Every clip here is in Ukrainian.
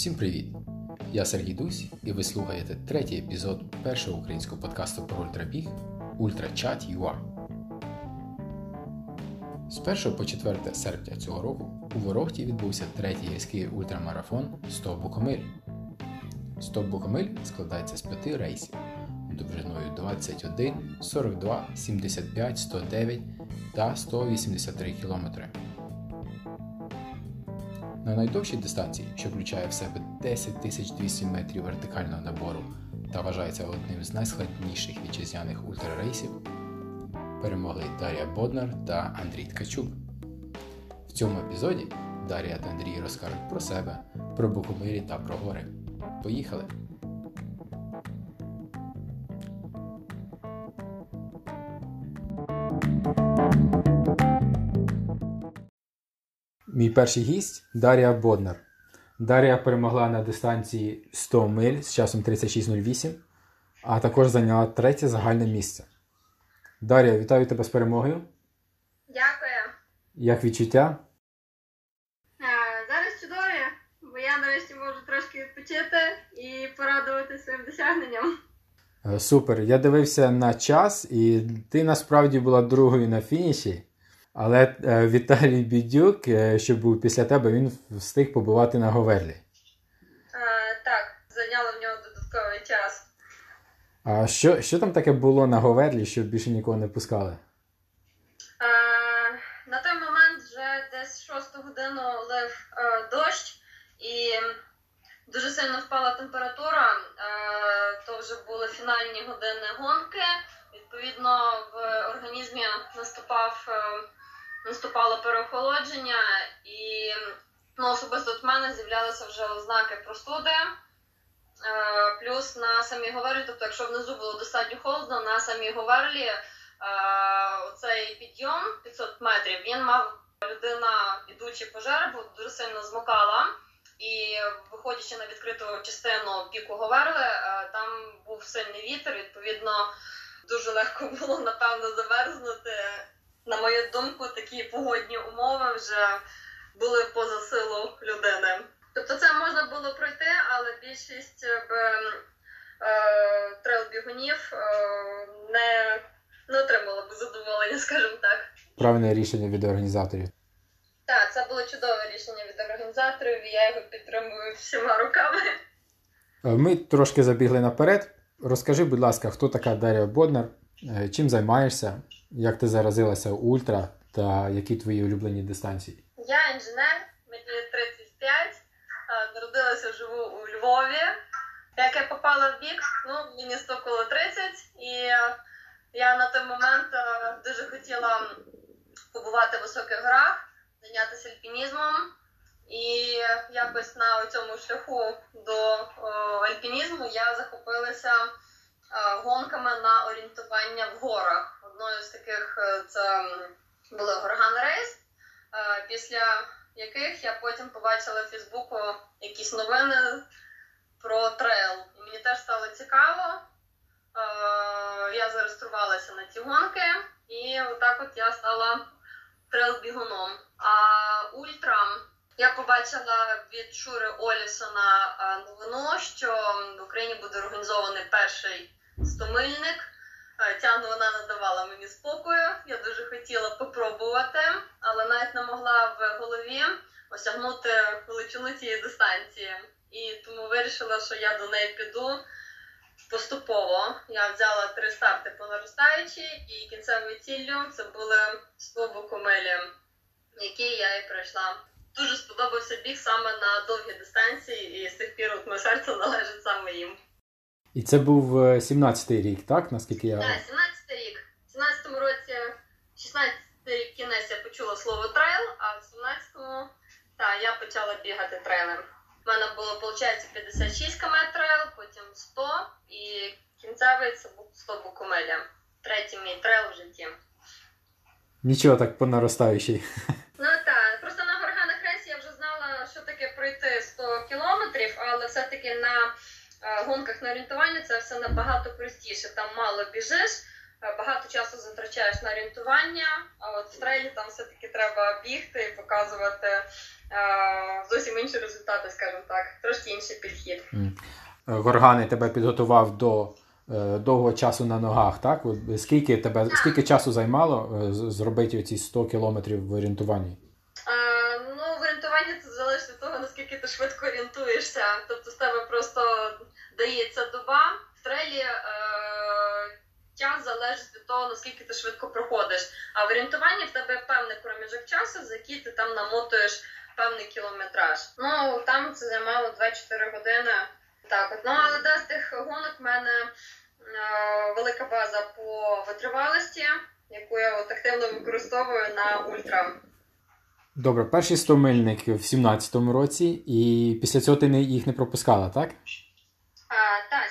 Всім привіт! Я Сергій Дусь, і ви слухаєте третій епізод першого українського подкасту про ультрабіг UltraChat.ua. З 1 по 4 серпня цього року у Ворохті відбувся третій гірський ультрамарафон 100 Букомиль. 100 Букомиль складається з п'яти рейсів довжиною 21, 42, 75, 109 та 183 км. На найдовшій дистанції, що включає в себе 10 200 метрів вертикального набору та вважається одним з найскладніших вітчизняних ультрарейсів, перемогли Дар'я Боднар та Андрій Ткачук. В цьому епізоді Дар'я та Андрій розкажуть про себе, про Букомирі та про гори. Поїхали! Мій перший гість Дар'я Боднар. Дар'я перемогла на дистанції 100 миль з часом 36.08, а також зайняла третє загальне місце. Дар'я, вітаю тебе з перемогою. Дякую. Як відчуття? А, зараз чудові, бо я нарешті можу трошки відпочити і порадувати своїм досягненням. Е, Супер. Я дивився на час, і ти насправді була другою на фініші. Але е, Віталій Бідюк, е, що був після тебе, він встиг побувати на Говерлі. А, так, зайняло в нього додатковий час. А що, що там таке було на Говерлі, що більше нікого не пускали? А, на той момент вже десь 6 годину лив е, дощ і дуже сильно впала температура. Е, то вже були фінальні години гонки. Відповідно, в організмі наступав, е, наступало переохолодження, і ну, особисто в мене з'являлися вже ознаки простуди. Е, Плюс на самій Говерлі, тобто, якщо внизу було достатньо холодно, на самій Говерлі е, оцей підйом 500 метрів, він мав людина, ідучи по жеребу, дуже сильно змокала. І виходячи на відкриту частину піку Говерли, е, там був сильний вітер, відповідно, дуже легко було напевно замерзнути. На мою думку, такі погодні умови вже були поза силу людини. Тобто це можна було пройти, але більшість б, е, трейл-бігунів е, не, не отримала б задоволення, скажімо так. Правильне рішення від організаторів. Так, це було чудове рішення від організаторів, і я його підтримую всіма руками. Е, Ми трошки забігли наперед. Розкажи, будь ласка, хто така Дар'я Боднар, е, чим займаєшся, як ти заразилася ультра та які твої улюблені дистанції? Я інженер, мені 35, е, народилася живу у Львові. Як я попала в бік, ну мені стукало 30, і е, я на той момент е, дуже хотіла побувати в високих горах, зайнятися альпінізмом. І якось на цьому шляху до о, альпінізму я захопилася е, гонками на орієнтування в горах. Одною з таких е, це були Gorgan Race, е, після яких я потім побачила в Фейсбуку якісь новини про трейл. І мені теж стало цікаво. Е, Я зареєструвалася на ті гонки, і отак от я стала трейл-бігуном. А ультра я побачила від Шури Олісона новину, що в Україні буде організований перший стомильник. Е, Ця новина не давала мені спокою. Я дуже хотіла попробувати, але навіть не могла в голові осягнути величину цієї дистанції. І тому вирішила, що я до неї піду поступово. Я взяла три старти по наростаючій, і кінцевою ціллю це були 100 букомилі, які я і пройшла. Дуже сподобався біг саме на довгі дистанції, і з тих пір от моє серце належить саме їм. І це був е, 17-й рік, так? Наскільки я. Так, 17 рік. В 17-му році, 16 рік кінець я почула слово трейл, а в 17-му так, я почала бігати трейлем. У мене було, виходить, 56 км трейл, потім 100, і кінцевий це був 100 букомеля. Третій мій трейл в житті. Нічого так по наростаючій. Ну так, просто на Gorgany Race я вже знала, що таке пройти 100 кілометрів, але все-таки на е, гонках на орієнтування це все набагато простіше. Там мало біжиш, е, багато часу затрачаєш на орієнтування, а от в трейлі там все-таки треба бігти і показувати зовсім інші результати, скажімо так, трошки інший підхід. Е, Горгани тебе підготував до е, довгого часу на ногах, так? Скільки тебе скільки часу займало е, зробити ці 100 кілометрів в орієнтуванні? Е, ну, в орієнтуванні це залежить від того, наскільки ти швидко орієнтуєшся. Тобто з тебе просто дається доба. В трейлі е, час залежить від того, наскільки ти швидко проходиш. А в орієнтуванні в тебе певний проміжок часу, за який ти там намотуєш певний кілометраж. Ну там це займало 2-4 години. Так, от. ну але де з тих гонок в мене е, велика база по витривалості, яку я от активно використовую на ультра. Добре, перший 100 мильник в 17-му році, і після цього ти їх не пропускала, так? Так,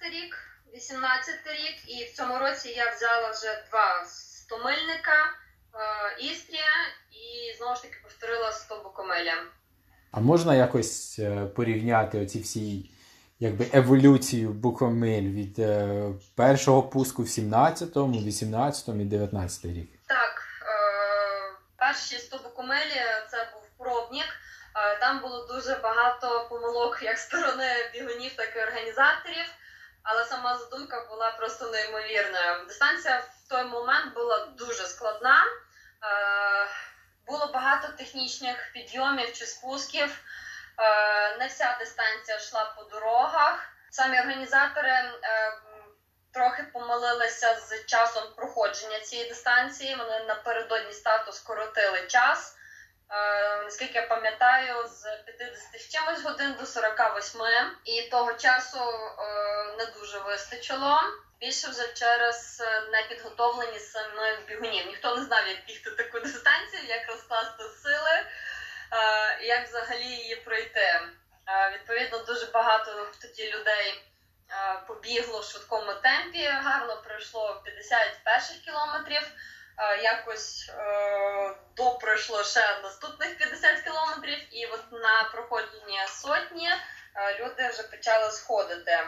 17 рік, 18 рік, і в цьому році я взяла вже два стомильника е, Істрія і знову ж таки повторила 100 букомиля. А можна якось е, порівняти оці всі якби еволюцію буквомиль від е, першого пуску в 17-му, 18-му і 19 рік? Так, е, перші 100 букомелі це був пробник. Е, Там було дуже багато помилок як сторони бігунів, так і організаторів. Але сама задумка була просто неймовірною. Дистанція в той момент була дуже складна. Е, Було багато технічних підйомів чи спусків. Е, Не вся дистанція йшла по дорогах. Самі організатори трохи помилилися з часом проходження цієї дистанції. Вони напередодні старту скоротили час. Е, наскільки я пам'ятаю, з 50 з чимось годин до 48. І того часу е, не дуже вистачило. Більше вже через е, непідготовленість самих бігунів. Ніхто не знав, як бігти таку дистанцію, як розкласти сили, як взагалі її пройти. Відповідно, дуже багато тоді людей побігло в швидкому темпі, гарно пройшло 50 перших кілометрів. Е, Якось е, до ще наступних 50 кілометрів, і от на проходженні сотні е, люди вже почали сходити.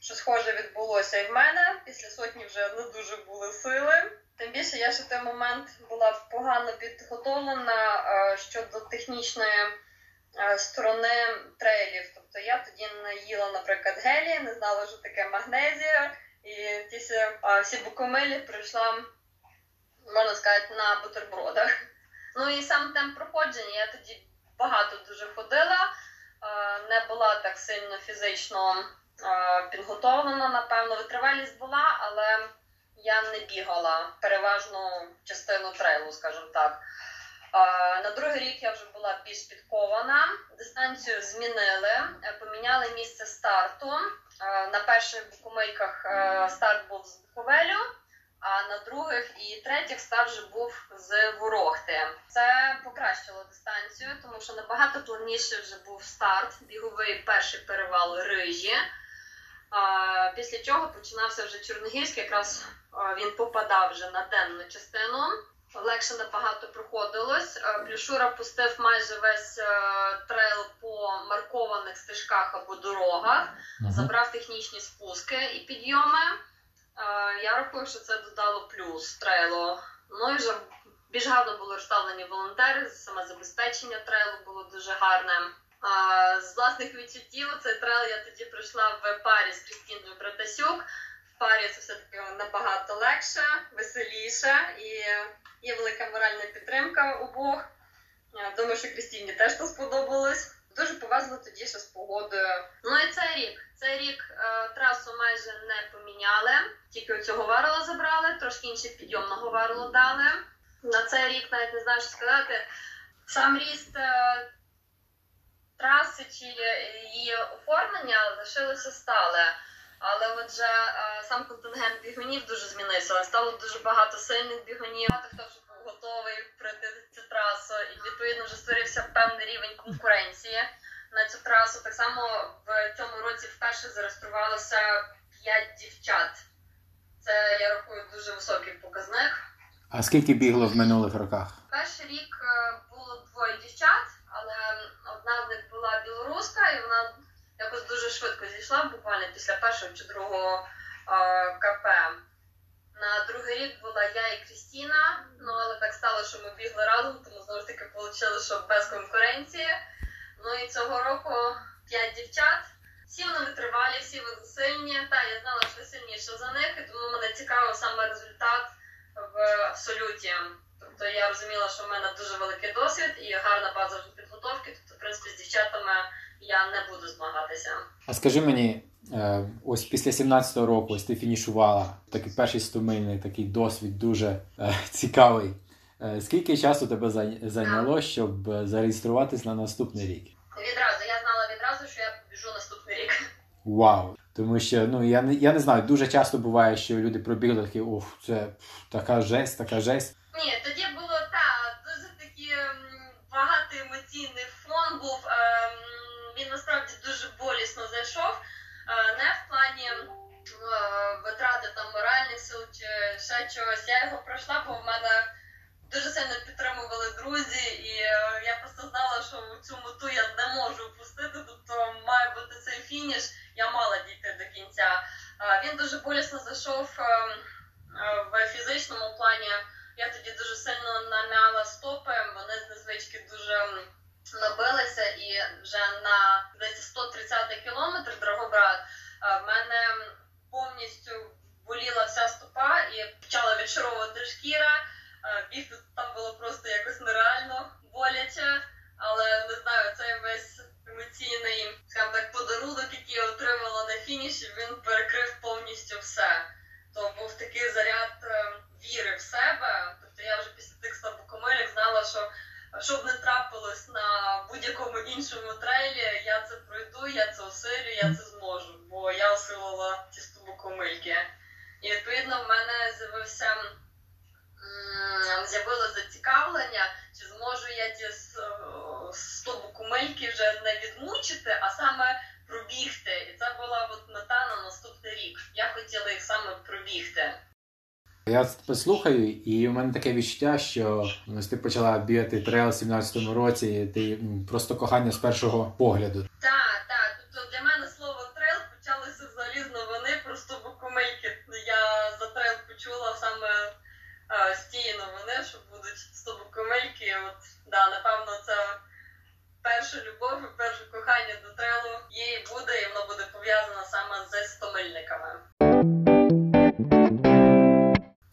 Що схоже відбулося і в мене. Після сотні вже не дуже були сили. Тим більше я ще той момент була погано підготовлена щодо технічної сторони трейлів. Тобто я тоді не їла, наприклад, гелі, не знала, що таке магнезія, і ті всі, букомилі пройшла, можна сказати, на бутербродах. Ну і сам темп проходження. Я тоді багато дуже ходила, е, не була так сильно фізично е, підготовлена, напевно, витривалість була, але я не бігала переважну частину трейлу, скажімо так. Е, На другий рік я вже була більш підкована. Дистанцію змінили, поміняли місце старту. На перших букумильках е, старт був з Буковелю, а на других і третіх старт вже був з Ворохти. Це покращило дистанцію, тому що набагато плавніше вже був старт, біговий перший перевал рижі. Після чого починався вже Чорногірський, якраз він попадав вже на денну частину. Легше набагато проходилось. Плюшура пустив майже весь трейл по маркованих стежках або дорогах, забрав технічні спуски і підйоми. Е, Я рахую, що це додало плюс трейлу. Ну і вже більш гарно були розставлені волонтери, саме забезпечення трейлу було дуже гарним. А, З власних відчуттів цей трейл я тоді пройшла в парі з Крістіною Братасюк. В парі це все-таки набагато легше, веселіше і є велика моральна підтримка обох. Я Думаю, що Крістіні теж це сподобалось. Дуже повезло тоді ще з погодою. Ну і цей рік. Цей рік е, трасу майже не поміняли, тільки оцього варила забрали, трошки інший підйом на дали. На цей рік навіть не знаю, що сказати. Сам ріст е, траси чи її оформлення лишилося стале. Але отже, е, сам контингент бігунів дуже змінився. Стало дуже багато сильних бігунів, багато хто вже готовий пройти цю трасу, і відповідно вже створився певний рівень конкуренції на цю трасу. Так само в цьому році вперше зареєструвалося 5 дівчат. Це я рахую дуже високий показник. А скільки бігло в минулих роках? Перший рік е, було двоє дівчат, але одна з них була білоруска, і вона якось дуже швидко зійшла, буквально після першого чи другого е, КП. На другий рік була я і Крістіна, ну але так стало, що ми бігли разом, тому знову ж таки вийшло, що без конкуренції. Ну і цього року п'ять дівчат. Всі вони витривалі, всі вони сильні. Та я знала, що сильніше за них, і тому мене цікавив саме результат в абсолюті. Тобто я розуміла, що в мене дуже великий досвід і гарна база підготовки. Тобто, в принципі, з дівчатами я не буду змагатися. А скажи мені, ось після 17-го року ось ти фінішувала такий перший стомильний такий досвід дуже е, цікавий. Е, Скільки часу тебе зайняло, щоб е, зареєструватись на наступний рік? Відразу я знала відразу, що я побіжу наступний рік. Вау! Тому що ну я не я не знаю, дуже часто буває, що люди пробігли такі, уф, це пф, така жесть, така жесть. Ні, тоді було так, дуже такий ем, багатий емоційний фон був. ем, Він насправді дуже болісно зайшов. Е, Не в плані е, витрати там моральних сил чи ще чогось. Я його пройшла, бо в мене дуже сильно підтримували друзі, і е, я просто знала, що цю мету я не можу опустити. Тобто має бути цей фініш, я мала дійти до кінця. Він дуже болісно зайшов в фізичному плані. Я тоді дуже сильно намяла стопи, вони з незвички дуже м, набилися, і вже на десь 130 кілометр Драгобрат е, в мене повністю боліла вся стопа і почала відшаровувати шкіра. Е, Бігти там було просто якось нереально боляче, але не знаю, цей весь емоційний скажімо так, подарунок, який я отримала на фініші, він перекрив повністю все. То був такий заряд е, віри в себе. Тобто я вже після тих слабокомилів знала, що що б не трапилось на будь-якому іншому трейлі, я це пройду, я це осилю, я це зможу, бо я осилила ці слабокомильки. І відповідно в мене з'явився з'явилося зацікавлення, чи зможу я ті стобокомильки вже не відмучити, а саме пробігти. І це була от мета на наступний рік. Я хотіла їх саме пробігти. Я тебе слухаю, і у мене таке відчуття, що ось ти почала бігати трейл в 17-му році, і ти просто кохання з першого погляду. Так, так. Тобто для мене слово трейл почалося взагалі з новини про стобокомельки. Я за трейл почула саме е, з тієї новини, що будуть стобокомельки. От да, напевно, це перша любов перше кохання до трейлу і буде, і воно буде пов'язано саме з стомильниками.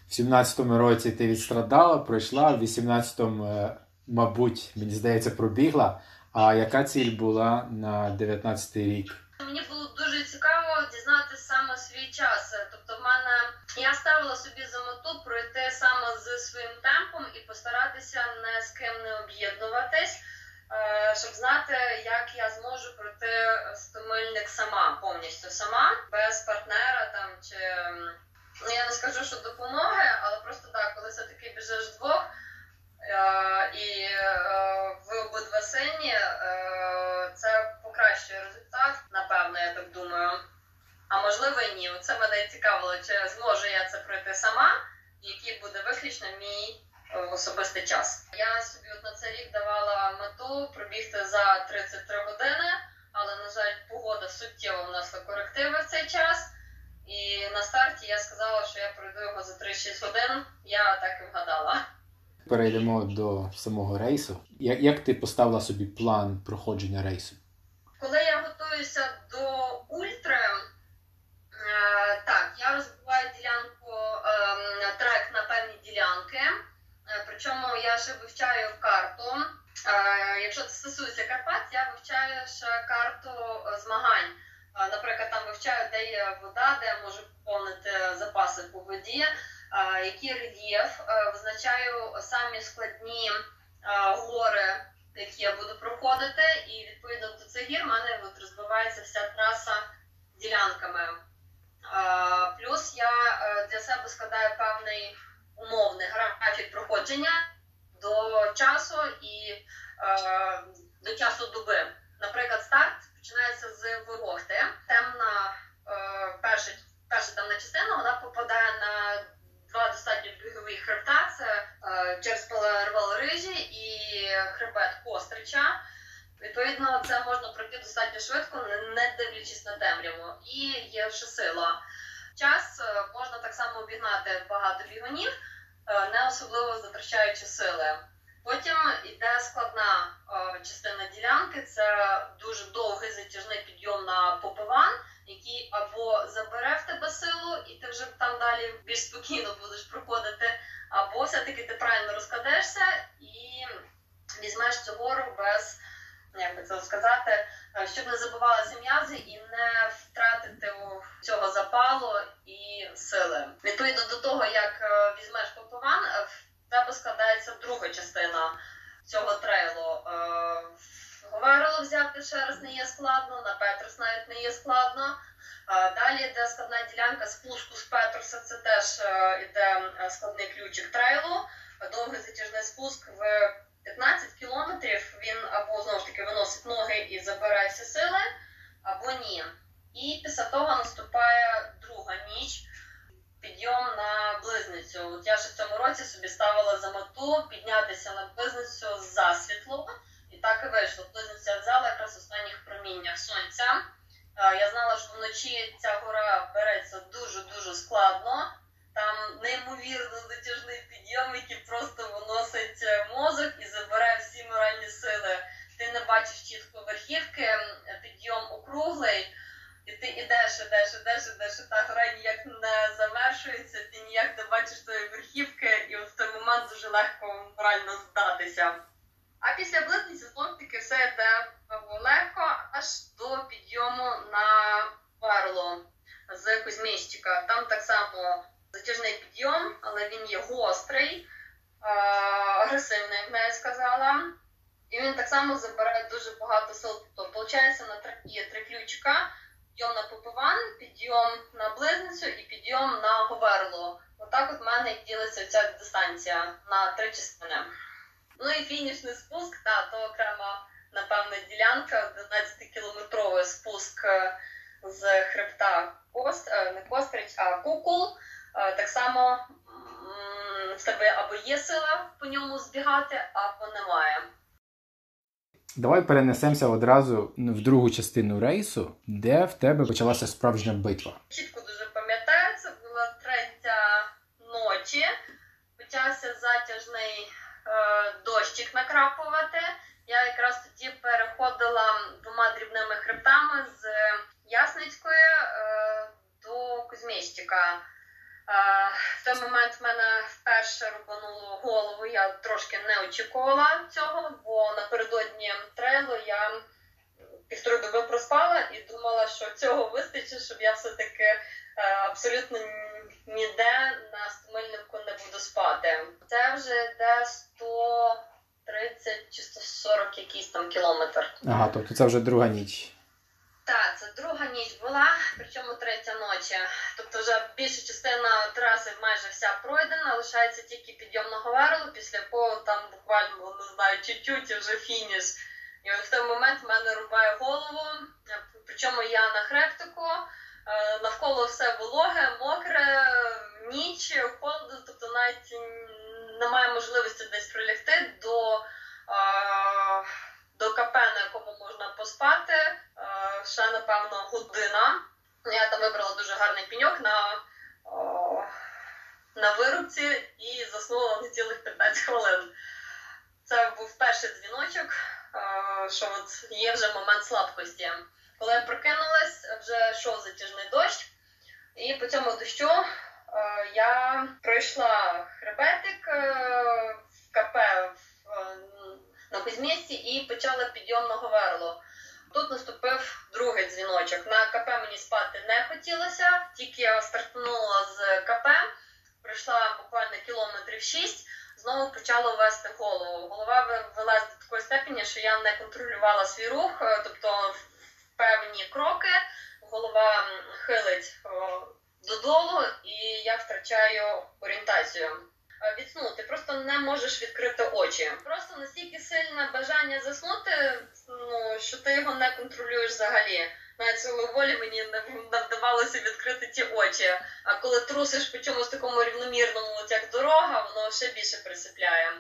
В 17-му році ти відстрадала, пройшла, в 18-му, е, мабуть, мені здається, пробігла. А яка ціль була на 19-й рік? Мені було дуже цікаво дізнатися саме свій час. Тобто, в мене я ставила собі за мету пройти саме з своїм темпом і постаратися не з ким не об'єднуватись, е, щоб знати, як я зможу пройти стомильник сама, повністю сама, без партнера там чи ну я не скажу, що допомоги, але просто так, коли все-таки біжиш вдвох. Е, І е, ви обидва сині, е, це покращує результат, напевно, я так думаю. А можливо і ні. Це мене цікавило, чи зможу я це пройти сама, який буде виключно мій особистий час. Я собі от на цей рік давала мету пробігти за 33 години, але, на жаль, погода суттєво внесла корективи в цей час. І на старті я сказала, що я пройду його за 3-6 годин. Я так і вгадала. Перейдемо до самого рейсу. Як, як ти поставила собі план проходження рейсу? Коли я готуюся до ультри, е, так, я розбиваю ділянку ем, трек на певні ділянки. Е, Причому я ще вивчаю карту. Е, Якщо це стосується Карпат, я вивчаю ще карту е, змагань. Наприклад, там вивчаю, де є вода, де я можу поповнити запаси по воді, який рельєф, Е, визначаю самі складні гори, які я буду проходити, і відповідно до цих гір в мене от розбивається вся траса ділянками. Плюс я е, для себе складаю певний умовний графік проходження до часу і е, до часу доби. Наприклад, старт починається з Ворохти. Темна е, перша, перша темна частина вона попадає на два достатньо бігові хребта. Це е, через Палервал Рижі і хребет Кострича. Відповідно, це можна пройти достатньо швидко, не- дивлячись на темряву. І є ще сила. Час е, можна так само обігнати багато бігунів, не особливо затрачаючи сили. Потім йде складна е, частина ділянки, це дуже довгий затяжний підйом на попиван, який або забере в тебе силу, і ти вже там далі більш спокійно будеш проходити, або все-таки ти правильно розкладешся і візьмеш цю гору без, як би це сказати, е, щоб не забивалися м'язи і не втратити цього запалу і сили. Відповідно до того, як е, візьмеш попиван, тебе складається друга частина цього трейлу. Е, Говерло взяти ще раз не є складно, на Петрос навіть не є складно. Е, Далі йде складна ділянка спуску з Петроса, це теж йде е, складний ключик трейлу. Довгий затяжний спуск в 15 кілометрів. Він або знову ж таки виносить ноги і забирає всі сили, або ні. І після того наступає друга ніч підйом на близницю. От я ще в цьому році собі ставила за мету піднятися на близницю засвітло. І так і вийшло. Близницю я взяла якраз в останніх проміннях сонця. Е, Я знала, що вночі ця гора береться дуже-дуже складно. Там неймовірно затяжний підйом, який просто виносить е, мозок і забирає всі моральні сили. Ти не бачиш чітко верхівки, підйом округлий, і ти ідеш, ідеш, ідеш, ідеш, і та гора ніяк не завершується, ти ніяк не бачиш тої верхівки, і в той момент дуже легко морально здатися. А після близниці знов таки все йде легко аж до підйому на Парло з Кузьміщика. Там так само затяжний підйом, але він є гострий, а, агресивний, як я сказала. І він так само забирає дуже багато сил. Тобто, виходить, на є три ключика: підйом на Попиван, підйом на близницю і підйом на Говерло. Отак от в мене ділиться ця дистанція на три частини. Ну і фінішний спуск, та, то окрема, напевно, ділянка, 11-кілометровий спуск е, з хребта Кост, е, не Кострич, а Кукул. Е, Так само в тебе або є сила по ньому збігати, або немає. Давай перенесемося одразу в другу частину рейсу, де в тебе почалася справжня битва. Чітко дуже пам'ятаю, це була третя ночі. Почався затяжний е, дощик накрапувати. Я якраз тоді переходила двома дрібними хребтами з Ясницької е, до Кузьміщика. В той момент мене вперше рубануло голову. Я трошки не очікувала цього, бо напередодні трейлу я півтори доби проспала і думала, що цього вистачить, щоб я все-таки е, абсолютно ніде на стомильнику не буду спати. Це вже йде 130 чи 140 якийсь там кілометр. Ага, тобто це вже друга ніч. Так, це друга ніч була, причому третя ночі. Тобто вже більша частина траси майже вся пройдена, лишається тільки підйом на Говерло, після якого там буквально не знаю, чуть-чуть і вже фініш. І в той момент в мене рубає голову, причому я на хребтику, е, навколо все вологе, мокре, ніч, холодно, тобто навіть немає можливості десь прилягти до, е, до КП, на якому можна поспати. Е, Ще, напевно, година. Я там вибрала дуже гарний піньок на, на вирубці і заснула на цілих 15 хвилин. Це був перший дзвіночок, е, що от є вже момент слабкості. Коли я прокинулась, вже йшов затяжний дощ, і по цьому дощу е, я пройшла хребетик в КП в, е, на Кузьмісті і почала підйом на. Тут наступив другий дзвіночок. На КП мені спати не хотілося, тільки я стартанула з КП, пройшла буквально кілометрів 6, знову почала вести голову. Голова велась до такої степені, що я не контролювала свій рух, е, тобто певні кроки голова хилить додолу, і я втрачаю орієнтацію. Е, Відснути, просто не можеш відкрити очі. Просто настільки сильне бажання заснути, ну що ти його не контролюєш взагалі. Навіть силою волі мені не вдавалося відкрити ті очі. А коли трусиш по чомусь такому рівномірному, от як дорога, воно ще більше присипляє.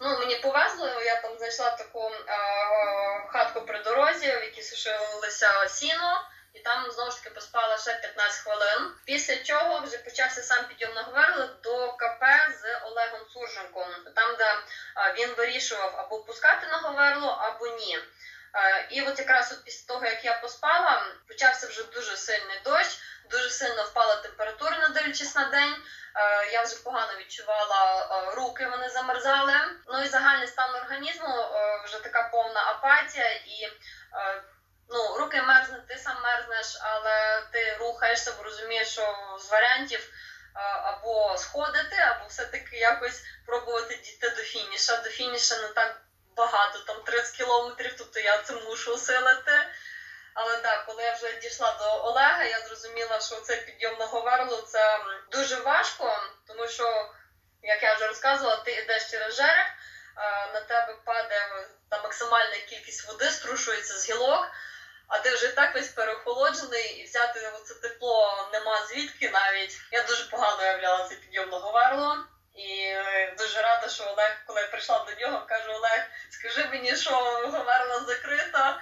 Ну, мені повезло, я там знайшла таку е, хатку при дорозі, в якій сушилося сіно, і там знову ж таки поспала ще 15 хвилин. Після чого вже почався сам підйом на Говерло до КП з Олегом Сурженком, там, де він вирішував або пускати на Говерло, або ні. Е, І от якраз от після того, як я поспала, почався вже дуже сильний дощ, дуже сильно впала температура, не дивлячись на день. Е, Я вже погано відчувала е, руки, вони замерзали. Ну і загальний стан організму вже така повна апатія і. Ну, руки мерзнуть, ти сам мерзнеш, але ти рухаєшся, бо розумієш, що з варіантів або сходити, або все-таки якось пробувати дійти до фініша. До фініша не так багато, там 30 кілометрів, тобто я це мушу усилити. Але так, коли я вже дійшла до Олега, я зрозуміла, що цей підйом на Говерлу це дуже важко, тому що, як я вже розказувала, ти йдеш через жереб, на тебе падає та максимальна кількість води, струшується з гілок, а ти вже так весь переохолоджений, і взяти це тепло нема звідки навіть. Я дуже погано уявляла цей підйом на Говерло. І е, дуже рада, що Олег, коли я прийшла до нього, кажу, Олег, скажи мені, що Говерла закрита.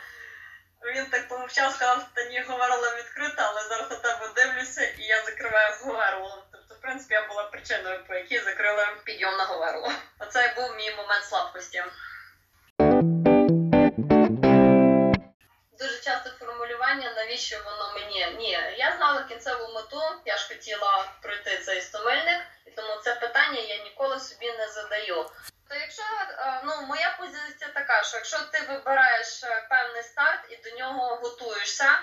Він так помовчав, сказав, та ні, Говерла відкрита, але зараз на тебе дивлюся, і я закриваю Говерлу. Тобто, в принципі, я була причиною, по якій закрили підйом на Говерлу. Оце був мій момент слабкості. Формулювання, навіщо воно мені? Ні, я знала кінцеву мету, я ж хотіла пройти цей стомильник, і тому це питання я ніколи собі не задаю. То якщо е, ну моя позиція така, що якщо ти вибираєш е, певний старт і до нього готуєшся,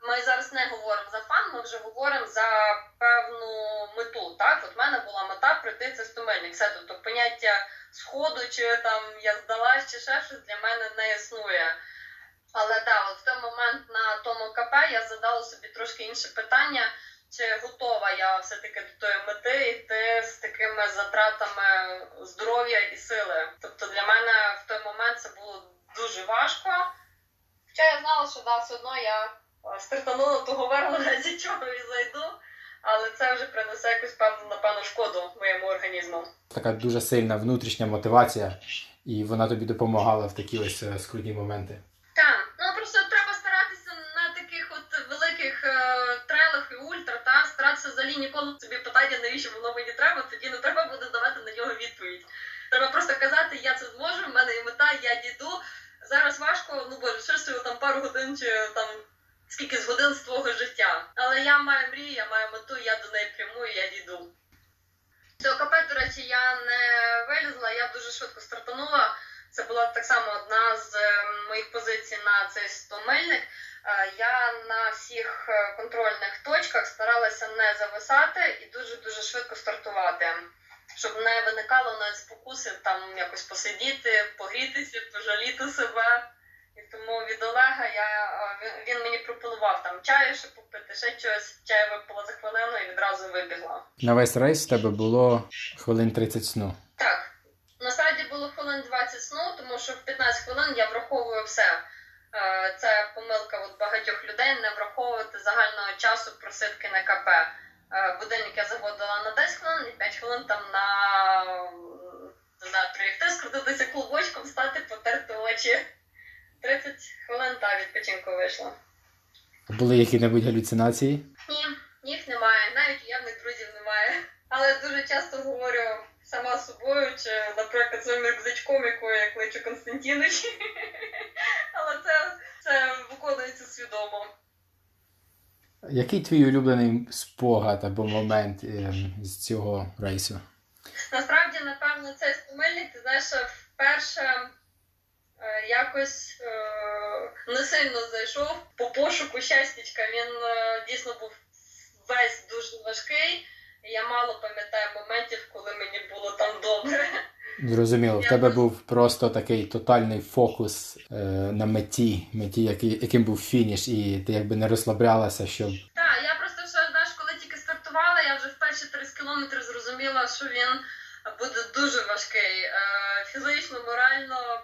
ми зараз не говоримо за фан, ми вже говоримо за певну мету. Так, от в мене була мета пройти цей стомильник. Все тобто поняття сходу, чи там я здалась, чи ще щось для мене не існує. Але так, от в той момент на тому КП я задала собі трошки інше питання, чи готова я все-таки до тої мети йти з такими затратами здоров'я і сили. Тобто для мене в той момент це було дуже важко. Хоча я знала, що да, все одно я е, стартанула того верло, зі чого і зайду, але це вже принесе якусь певну, напевно, шкоду моєму організму. Така дуже сильна внутрішня мотивація, і вона тобі допомагала в такі ось е, скрутні моменти. Взагалі ніколи собі питання, навіщо воно мені треба, тоді не треба буде давати на нього відповідь. Треба просто казати, я це зможу, в мене є мета, я дійду. Зараз важко, ну боже, що ж там пару годин чи там скільки з годин з твого життя. Але я маю мрію, я маю мету, я до неї прямую, я дійду. Цього КП, до речі, я не вилізла, я дуже швидко стартанула. Це була так само одна з е, моїх позицій на цей стомильник. Е, Я на всіх е, контрольних точках старалася не зависати і дуже дуже швидко стартувати, щоб не виникало навіть спокуси там якось посидіти, погрітися, пожаліти себе. І тому від Олега я е, він- мені пропонував там чаю ще попити, ще щось. Чай випила за хвилину і відразу вибігла. На весь рейс в тебе було хвилин 30 сну. Так, насправді було хвилин 20 сну, тому що в 15 хвилин я враховую все. Е, Це помилка от багатьох людей не враховувати загального часу просидки на КП. Е, Будильник я заводила на 10 хвилин і 5 хвилин там на, не знаю, прилягти, скрутитися клубочком, стати, потерти очі. 30 хвилин та відпочинку вийшло. Були які-небудь галюцинації? Ні, їх немає, навіть уявних друзів немає. Але дуже часто говорю сама собою, чи, наприклад, своїм рюкзачком, якого я кличу Константінович. Але це, це виконується свідомо. Який твій улюблений спогад або момент е, з цього рейсу? Насправді, напевно, цей стомильник, ти знаєш, вперше е, якось е, не сильно зайшов по пошуку щастячка. Він е, дійсно був весь дуже важкий. Я мало пам'ятаю моментів, коли мені було там добре. Зрозуміло, в тебе був просто такий тотальний фокус е, на меті, меті, який, яким був фініш, і ти якби не розслаблялася, щоб Так, я просто ще знаєш, коли тільки стартувала, я вже в перші 30 кілометри зрозуміла, що він буде дуже важкий. Е, Фізично, морально,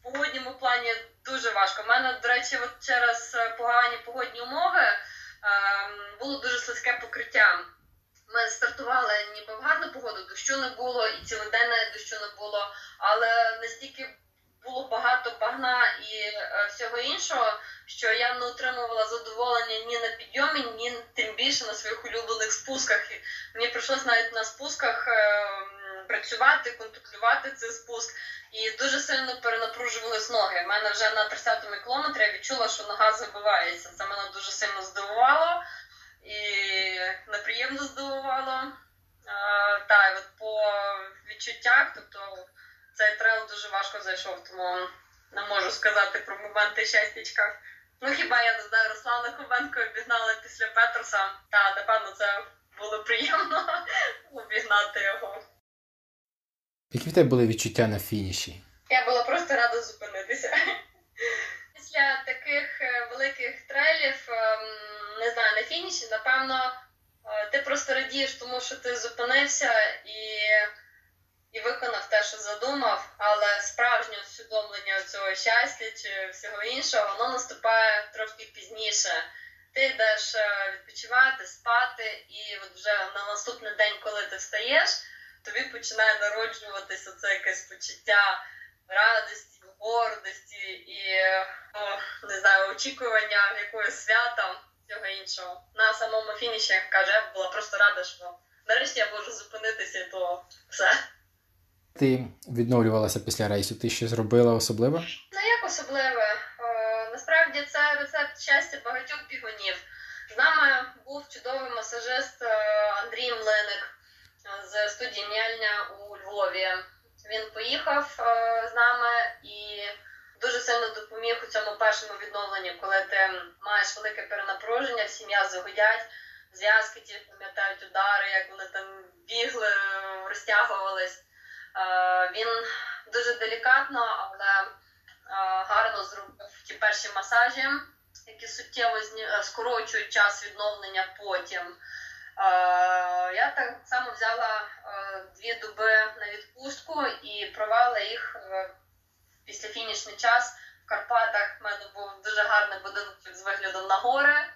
в погодньому плані дуже важко. У мене, до речі, от через е, погані погодні умови е, було дуже слизьке покриття. Ми стартували ніби в гарну погоду, дощу не було, і навіть дощу не було, але настільки було багато багна і е, всього іншого, що я не отримувала задоволення ні на підйомі, ні тим більше на своїх улюблених спусках. І мені прийшлось навіть на спусках е, працювати, контролювати цей спуск. І дуже сильно перенапружувались ноги. У мене вже на 30-му кілометрі я відчула, що нога забивається. Це мене дуже сильно здивувало і неприємно здивувало. Та, от по відчуттях, тобто цей трейл дуже важко зайшов, тому не можу сказати про моменти щастячка. Ну хіба я не знаю, Руслана Кубенко обігнала після Петроса. Та, напевно, це було приємно обігнати його. Які в тебе були відчуття на фініші? Я була просто рада зупинитися. Після таких е, великих трейлів, ем, не знаю, на фініші, напевно, е, ти просто радієш, тому що ти зупинився і, і виконав те, що задумав, але справжнє усвідомлення цього щастя чи всього іншого, воно наступає трошки пізніше. Ти йдеш е, відпочивати, спати, і от вже на наступний день, коли ти встаєш, тобі починає народжуватися це якесь почуття радості, гордості і ну, не знаю, очікування якогось свята, всього іншого. На самому фініші каже, я була просто рада, що нарешті я можу зупинитися, і то все. Ти відновлювалася після рейсу, ти щось зробила особливе? Ну як особливе? Е, насправді це рецепт щастя багатьох бігунів. З нами був чудовий масажист е, Андрій Млиник з студії М'яльня у Львові. Він поїхав е, з нами і дуже сильно допоміг у цьому першому відновленні, коли ти маєш велике перенапруження, всі м'язи гудять, зв'язки ті пам'ятають удари, як вони там бігли, розтягувались. Е, Він дуже делікатно, але е, гарно зробив ті перші масажі, які суттєво зні- скорочують час відновлення потім. Е, Я так само взяла е, дві доби на відпустку і провела їх е, після фінішний час в Карпатах. У мене був дуже гарний будинок з виглядом на гори.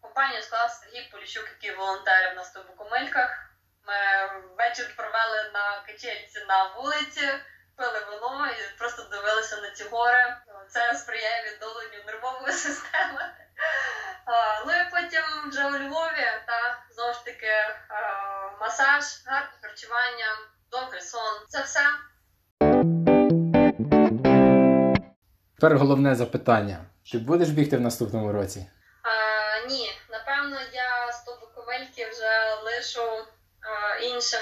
Компанію склав Сергій Поліщук, який волонтерив на Стобокомильках. Ми вечір провели на качельці на вулиці, пили вино і просто дивилися на ці гори. Це сприяє відновленню нервової системи. Ну і потім вже у Львові та знову ж таки е, масаж, гарне харчування, довгий сон. Це все. Тепер головне запитання: ти будеш бігти в наступному році? А, ні, напевно, я з Буковельки вже лишу а, іншим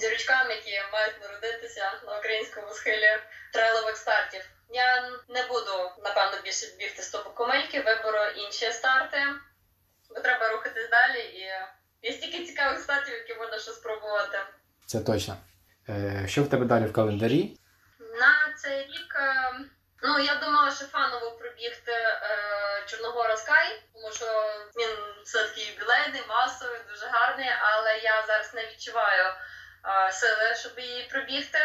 зірочкам, які мають народитися на українському схилі трейлових стартів. Я не буду, напевно, більше бігти з Буковельки, виберу інші старти, бо треба рухатись далі і є стільки цікавих стартів, які можна ще спробувати. Це точно. Е, що в тебе далі в календарі? На цей рік, е, ну я думала, що фаново пробігти е, Чорногора Скай, тому що він все-таки юбілейний, масовий, дуже гарний, але я зараз не відчуваю сили, щоб її пробігти.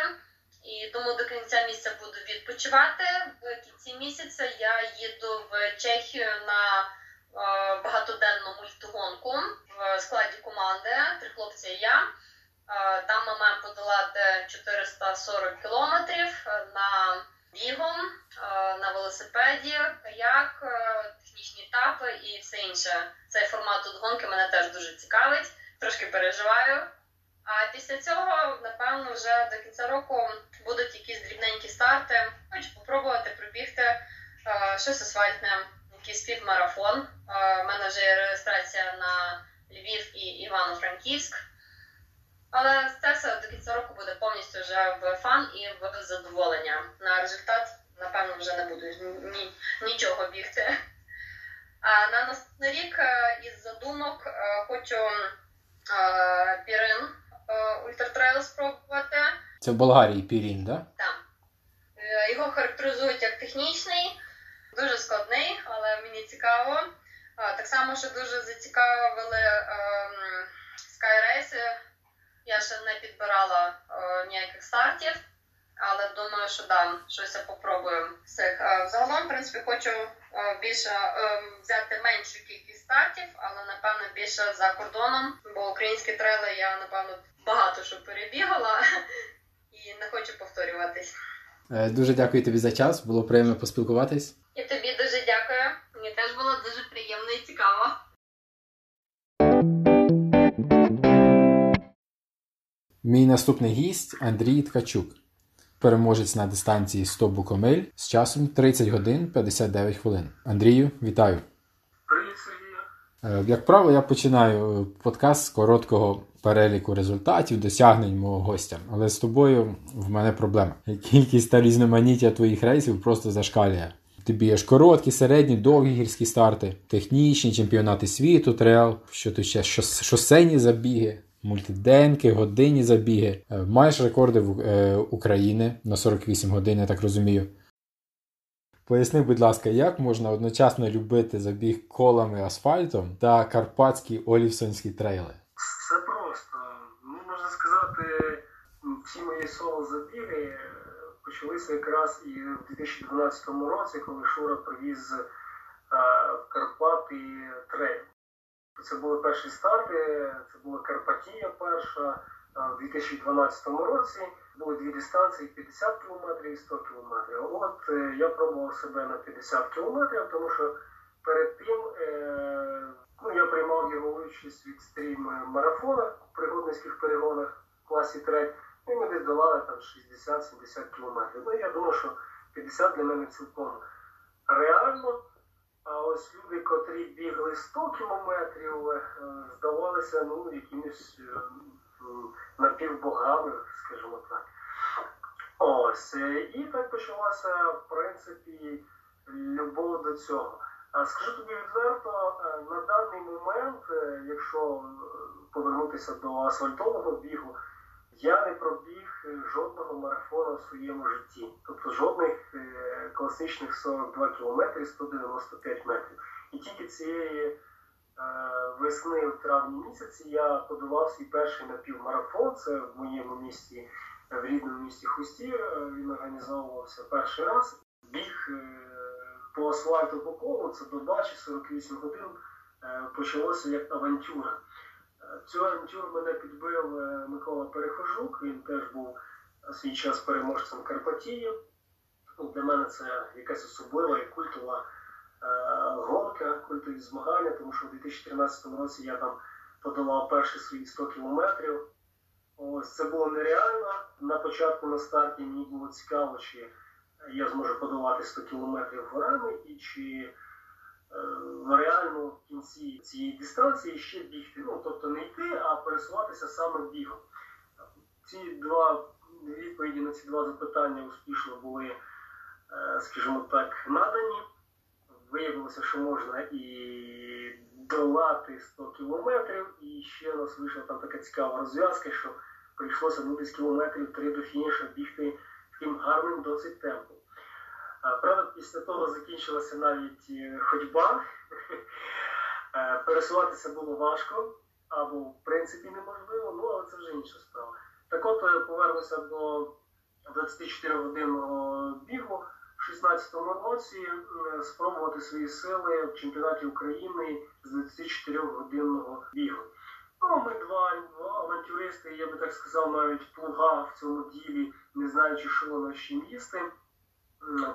І тому до кінця місяця буду відпочивати. В кінці місяця я їду в Чехію на е, багатоденну мультигонку в складі команди три хлопці і я. Е, Там ми маємо подолати 440 кілометрів на бігом, е, на велосипеді, каяк, технічні етапи і все інше. Цей формат тут гонки мене теж дуже цікавить, трошки переживаю. А після цього, напевно, вже до кінця року будуть якісь дрібненькі старти. Хочу спробувати пробігти е, щось асфальтне, якийсь півмарафон. Е, У мене вже є реєстрація на Львів і Івано-Франківськ. Але це все до кінця року буде повністю вже в фан і в задоволення. На результат, напевно, вже не буду ні, нічого бігти. А на наступний рік е, із задумок е, хочу е, Пірин е, ультратрейл спробувати. Це в Болгарії Пірін, да? Там. Е, Його характеризують як технічний, дуже складний, але мені цікаво. Так само, що дуже зацікавили ем, скайрейси. Я ще не підбирала е, ніяких стартів, але думаю, що да, щось я попробую. Е, Загалом, в принципі, хочу е, більше ем, взяти меншу кількість стартів, але напевно більше за кордоном, бо українські трейли я напевно багато що перебігала і не хочу повторюватись. Е, Дуже дякую тобі за час, було приємно поспілкуватись. І тобі дуже дякую. Мені теж було дуже приємно і цікаво. Мій наступний гість Андрій Ткачук, переможець на дистанції 100 букомиль з часом 30 годин 59 хвилин. Андрію, вітаю! Привіт, Сергію. Е, Як правило, я починаю е, подкаст з короткого переліку результатів, досягнень мого гостя. Але з тобою в мене проблема. Кількість та різноманіття твоїх рейсів просто зашкалює. Ти б'єш короткі, середні, довгі гірські старти, технічні чемпіонати світу, трейл, що тут ще шос- шосейні забіги, мультиденки, годинні забіги. Е, Маєш рекорди в- е, України на 48 годин, я так розумію. Поясни, будь ласка, як можна одночасно любити забіг колами асфальтом та карпатські олівсонські трейли? Все просто. Ну, можна сказати, всі мої соло забіги е, почалися якраз і в 2012 році, коли Шура привіз е, в Карпати трейл. Це були перші старти, це була Карпатія перша. В 2012 році були дві дистанції 50 км і 100 км. От е, я пробував себе на 50 км, тому що перед тим е, ну, я приймав його участь в екстрім марафонах, пригодницьких перегонах в класі трек. І ми десь долали там 60-70 кілометрів. Ну я думаю, що 50 для мене цілком реально. А ось люди, котрі бігли 100 кілометрів, е, здавалися ну, якимись е, напівбогами, скажімо так. Ось. е, І так почалася, в принципі, любов до цього. А скажу тобі відверто, е, на даний момент, е, якщо е, повернутися до асфальтового бігу, я не пробіг е, жодного марафону в своєму житті. Тобто жодних е, класичних 42 кілометри 195 метрів. І тільки цієї е, весни, в травні місяці, я подолав свій перший напівмарафон. Це в моєму місті, в рідному місті Хусті. Він організовувався перший раз. Біг по асфальту по колу, це доба чи 48 годин почалося як авантюра. Цю авантюру мене підбив е, Микола Перехожук, він теж був свій час переможцем Карпатії. Ну, Для мене це якась особлива і культова е, гонка, культові змагання, тому що у 2013 році я там подолав перші свої 100 кілометрів. Ось це було нереально. На початку на старті мені було цікаво, чи я зможу подолати 100 кілометрів горами і чи реально в кінці цієї дистанції ще бігти. Ну, тобто не йти, а пересуватися саме бігом. Ці два відповіді на ці два запитання успішно були, е, скажімо так, надані. Виявилося, що можна і долати 100 кілометрів, і ще у нас вийшла там така цікава розв'язка, що прийшлося ну, десь кілометрів три до фінішу бігти таким гарним досить темпом. А, Правда, після того закінчилася навіть е, ходьба. Е, Пересуватися було важко або в принципі неможливо, ну але це вже інша справа. Так от е, повернуся до 24-годинного бігу в 16-му році е, спробувати свої сили в чемпіонаті України з 24-годинного бігу. Ну, ми два, авантюристи, я би так сказав, навіть плуга в цьому ділі, не знаючи, що на чим їсти,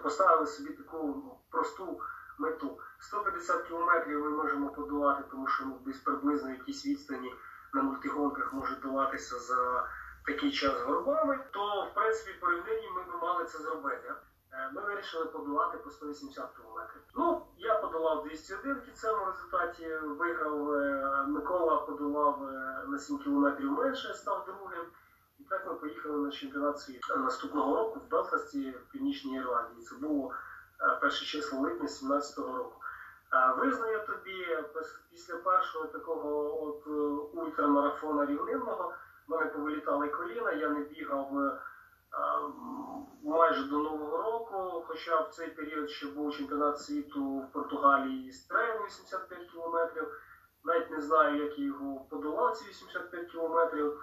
поставили собі таку просту мету. 150 кілометрів ми можемо подолати, тому що ну, десь приблизно якісь відстані на мультигонках можуть долатися за такий час горбами, то в принципі по рівнині ми б мали це зробити. Е, Ми вирішили подолати по 180 кілометрів. Ну, я подолав 201 в кінцевому результаті, виграв е, Микола подолав е, на 7 кілометрів менше, став другим. І так ми поїхали на чемпіонат світу наступного року в Белфасті в Північній Ірландії. Це було перше число липня 17-го року. Визнаю тобі, після першого такого от е, ультрамарафона рівнинного в мене повилітали коліна, я не бігав е, майже до Нового року, хоча в цей період ще був чемпіонат світу в Португалії з трейлу 85 кілометрів. Навіть не знаю, як я його подолав, ці 85 кілометрів.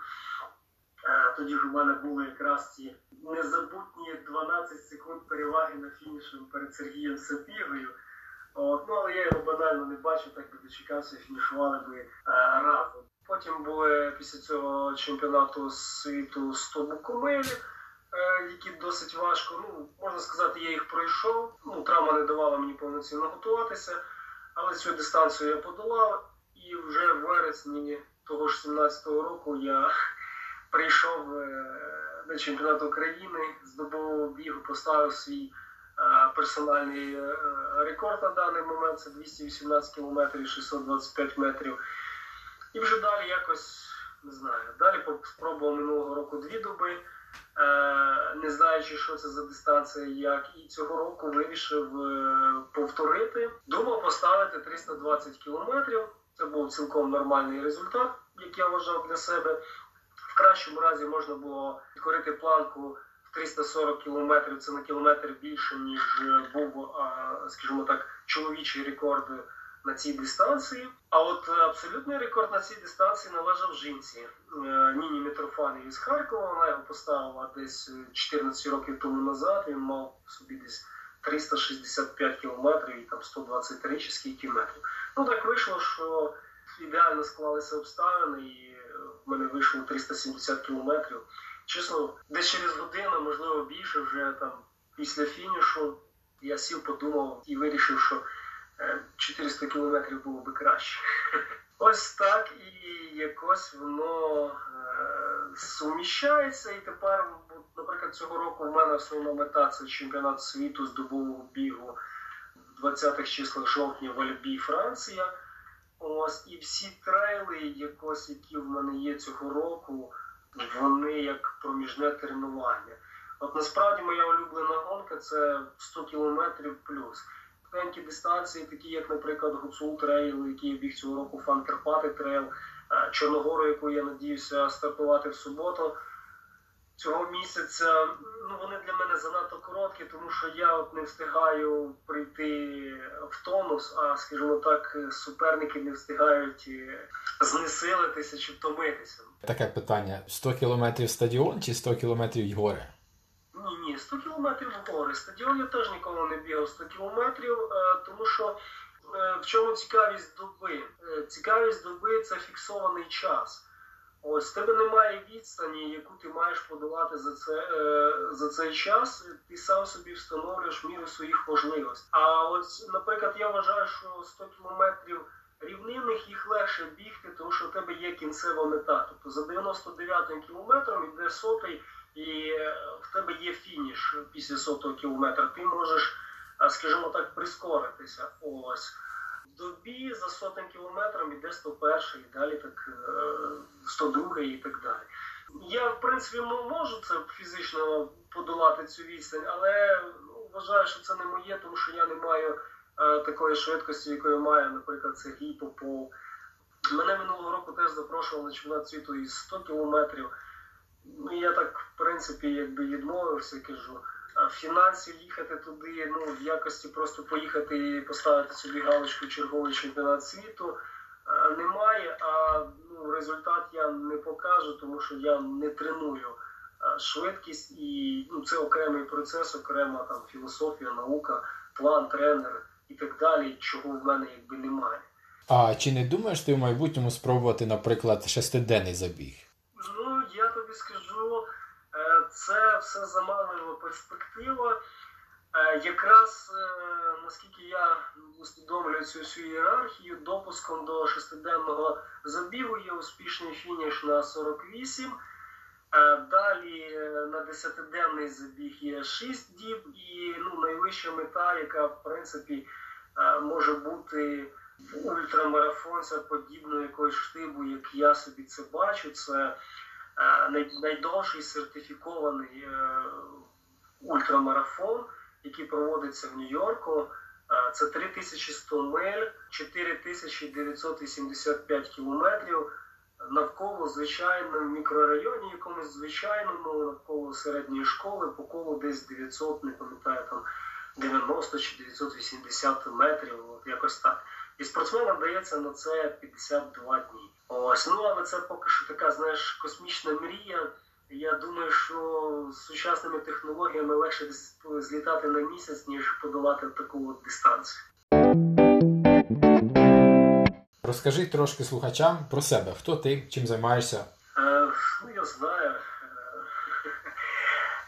Тоді ж у мене були якраз ці незабутні 12 секунд переваги на фінішу перед Сергієм Сапігою. От, ну, але я його банально не бачив, так би дочекався, фінішували би е, разом. Потім були після цього чемпіонату світу 100 букомилів. Е, які досить важко. Ну, можна сказати, я їх пройшов. Ну, травма не давала мені повноцінно готуватися, але цю дистанцію я подолав. І вже в вересні того ж 17-го року я прийшов е, на чемпіонат України з добового бігу, поставив свій е, персональний е, рекорд на даний момент. Це 218 кілометрів 625 метрів. І вже далі якось не знаю. Далі спробував минулого року дві доби, не знаючи, що це за дистанція, як. І цього року вирішив повторити. Думав поставити 320 кілометрів. Це був цілком нормальний результат, як я вважав для себе. Кращому разі можна було підкорити планку в 340 кілометрів. Це на кілометр більше, ніж був, скажімо так, чоловічий рекорд на цій дистанції. А от абсолютний рекорд на цій дистанції належав жінці е, Ніні Мітрофаніві з Харкова. Вона його поставила десь 14 років тому назад. Він мав собі десь 365 кілометрів і там 123 чи скільки метрів. Ну так вийшло, що ідеально склалися обставини, і в мене вийшло 370 кілометрів. Чесно, десь через годину, можливо, більше вже там після фінішу я сів, подумав і вирішив, що 400 е, кілометрів було би краще. Ось так і якось воно е, суміщається. І тепер, наприклад, цього року в мене основна мета це чемпіонат світу з добового бігу в 20-х числах жовтня в Альбі, Франція. Ось і всі трейли, якось, які в мене є цього року, вони як проміжне тренування. От насправді моя улюблена гонка це 100 кілометрів плюс. Маленькі дистанції, такі як, наприклад, Гуцул Трейл, який я біг цього року Фан Карпати Трейл, е, Чорногору, яку я надіюся стартувати в суботу цього місяця. Ну вони для мене занадто короткі, тому що я от не встигаю прийти в тонус, а скажімо так, суперники не встигають е, знесилитися чи втомитися. Таке питання: 100 кілометрів стадіон чи 100 кілометрів гори? Ні, ні, 100 кілометрів гори. Стадіон я теж ніколи не бігав 100 кілометрів, е, тому що е, в чому цікавість доби? Цікавість доби це фіксований час. Ось в тебе немає відстані, яку ти маєш подолати за це е, за цей час. Ти сам собі встановлюєш міру своїх можливостей. А ось, наприклад, я вважаю, що 100 кілометрів рівнинних їх легше бігти, тому що в тебе є кінцева мета. Тобто за 99 кілометром йде сотий, і е, в тебе є фініш після сотого кілометра. Ти можеш, е, скажімо так, прискоритися. Ось добі за сотень кілометром іде 101 і далі так 102 е, і так далі. Я, в принципі, можу це фізично подолати цю відстань, але ну, вважаю, що це не моє, тому що я не маю е, такої швидкості, якої має, наприклад, Сергій Попов. Мене минулого року теж запрошували на чемпіонат світу із 100 кілометрів. Ну, я так, в принципі, якби відмовився, кажу фінансів їхати туди, ну в якості просто поїхати і поставити собі галочку черговий чемпіонат світу немає. А ну, результат я не покажу, тому що я не треную швидкість і ну, це окремий процес, окрема там філософія, наука, план, тренер і так далі, чого в мене якби немає. А чи не думаєш ти в майбутньому спробувати, наприклад, шестиденний забіг? Ну я тобі скажу це все заманлива перспектива. Е, якраз е, наскільки я усвідомлюю цю всю ієрархію, допуском до шестиденного забігу є успішний фініш на 48. Е, далі на десятиденний забіг є 6 діб, і ну, найвища мета, яка в принципі може бути в ультрамарафонця подібного якогось штибу, як я собі це бачу, це найдовший сертифікований е, ультрамарафон, який проводиться в Нью-Йорку. Це 3100 миль, 4985 кілометрів навколо звичайному мікрорайоні, якомусь звичайному, навколо середньої школи, по колу десь 900, не пам'ятаю, там 90 чи 980 метрів, от якось так. І спортсменам дається на це 52 дні. Ось, ну але це поки що така, знаєш, космічна мрія. Я думаю, що з сучасними технологіями легше злітати на місяць, ніж подолати таку от дистанцію. Розкажи трошки слухачам про себе. Хто ти, чим займаєшся? Е, Ну, я знаю.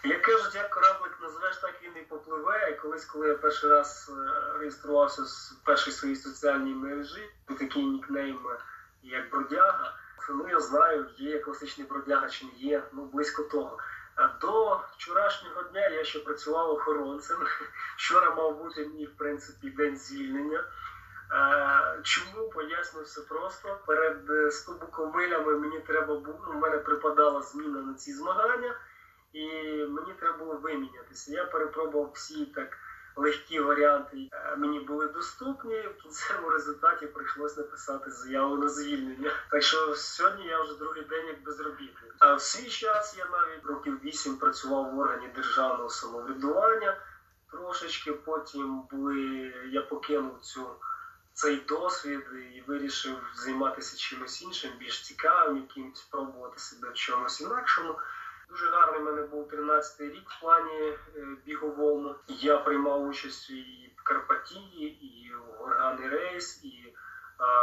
Е, Як кажуть, як кораблик називеш, так він і попливе. І колись, коли я перший раз е, реєструвався в першій своїй соціальній мережі, такий нікнейм, як бродяга, ну я знаю, є класичний бродяга чи не є, ну близько того. А До вчорашнього дня я ще працював охоронцем. Вчора мав бути мій, в принципі, день звільнення. Е, Чому поясню все просто. Перед е, 100 буковилями мені треба було, ну, в мене припадала зміна на ці змагання, і мені треба було вимінятися. Я перепробував всі так легкі варіанти, е, мені були доступні. В кінцевому результаті прийшлось написати заяву на звільнення. Так що сьогодні я вже другий день як безробітний. А в свій час я навіть років вісім працював в органі державного самоврядування. Трошечки потім були я покинув цю цей досвід і вирішив займатися чимось іншим, більш цікавим, якимось спробувати себе в чомусь інакшому. Дуже гарний в мене був 13-й рік в плані е, біговому. Я приймав участь і в Карпатії, і в Горганий рейс, і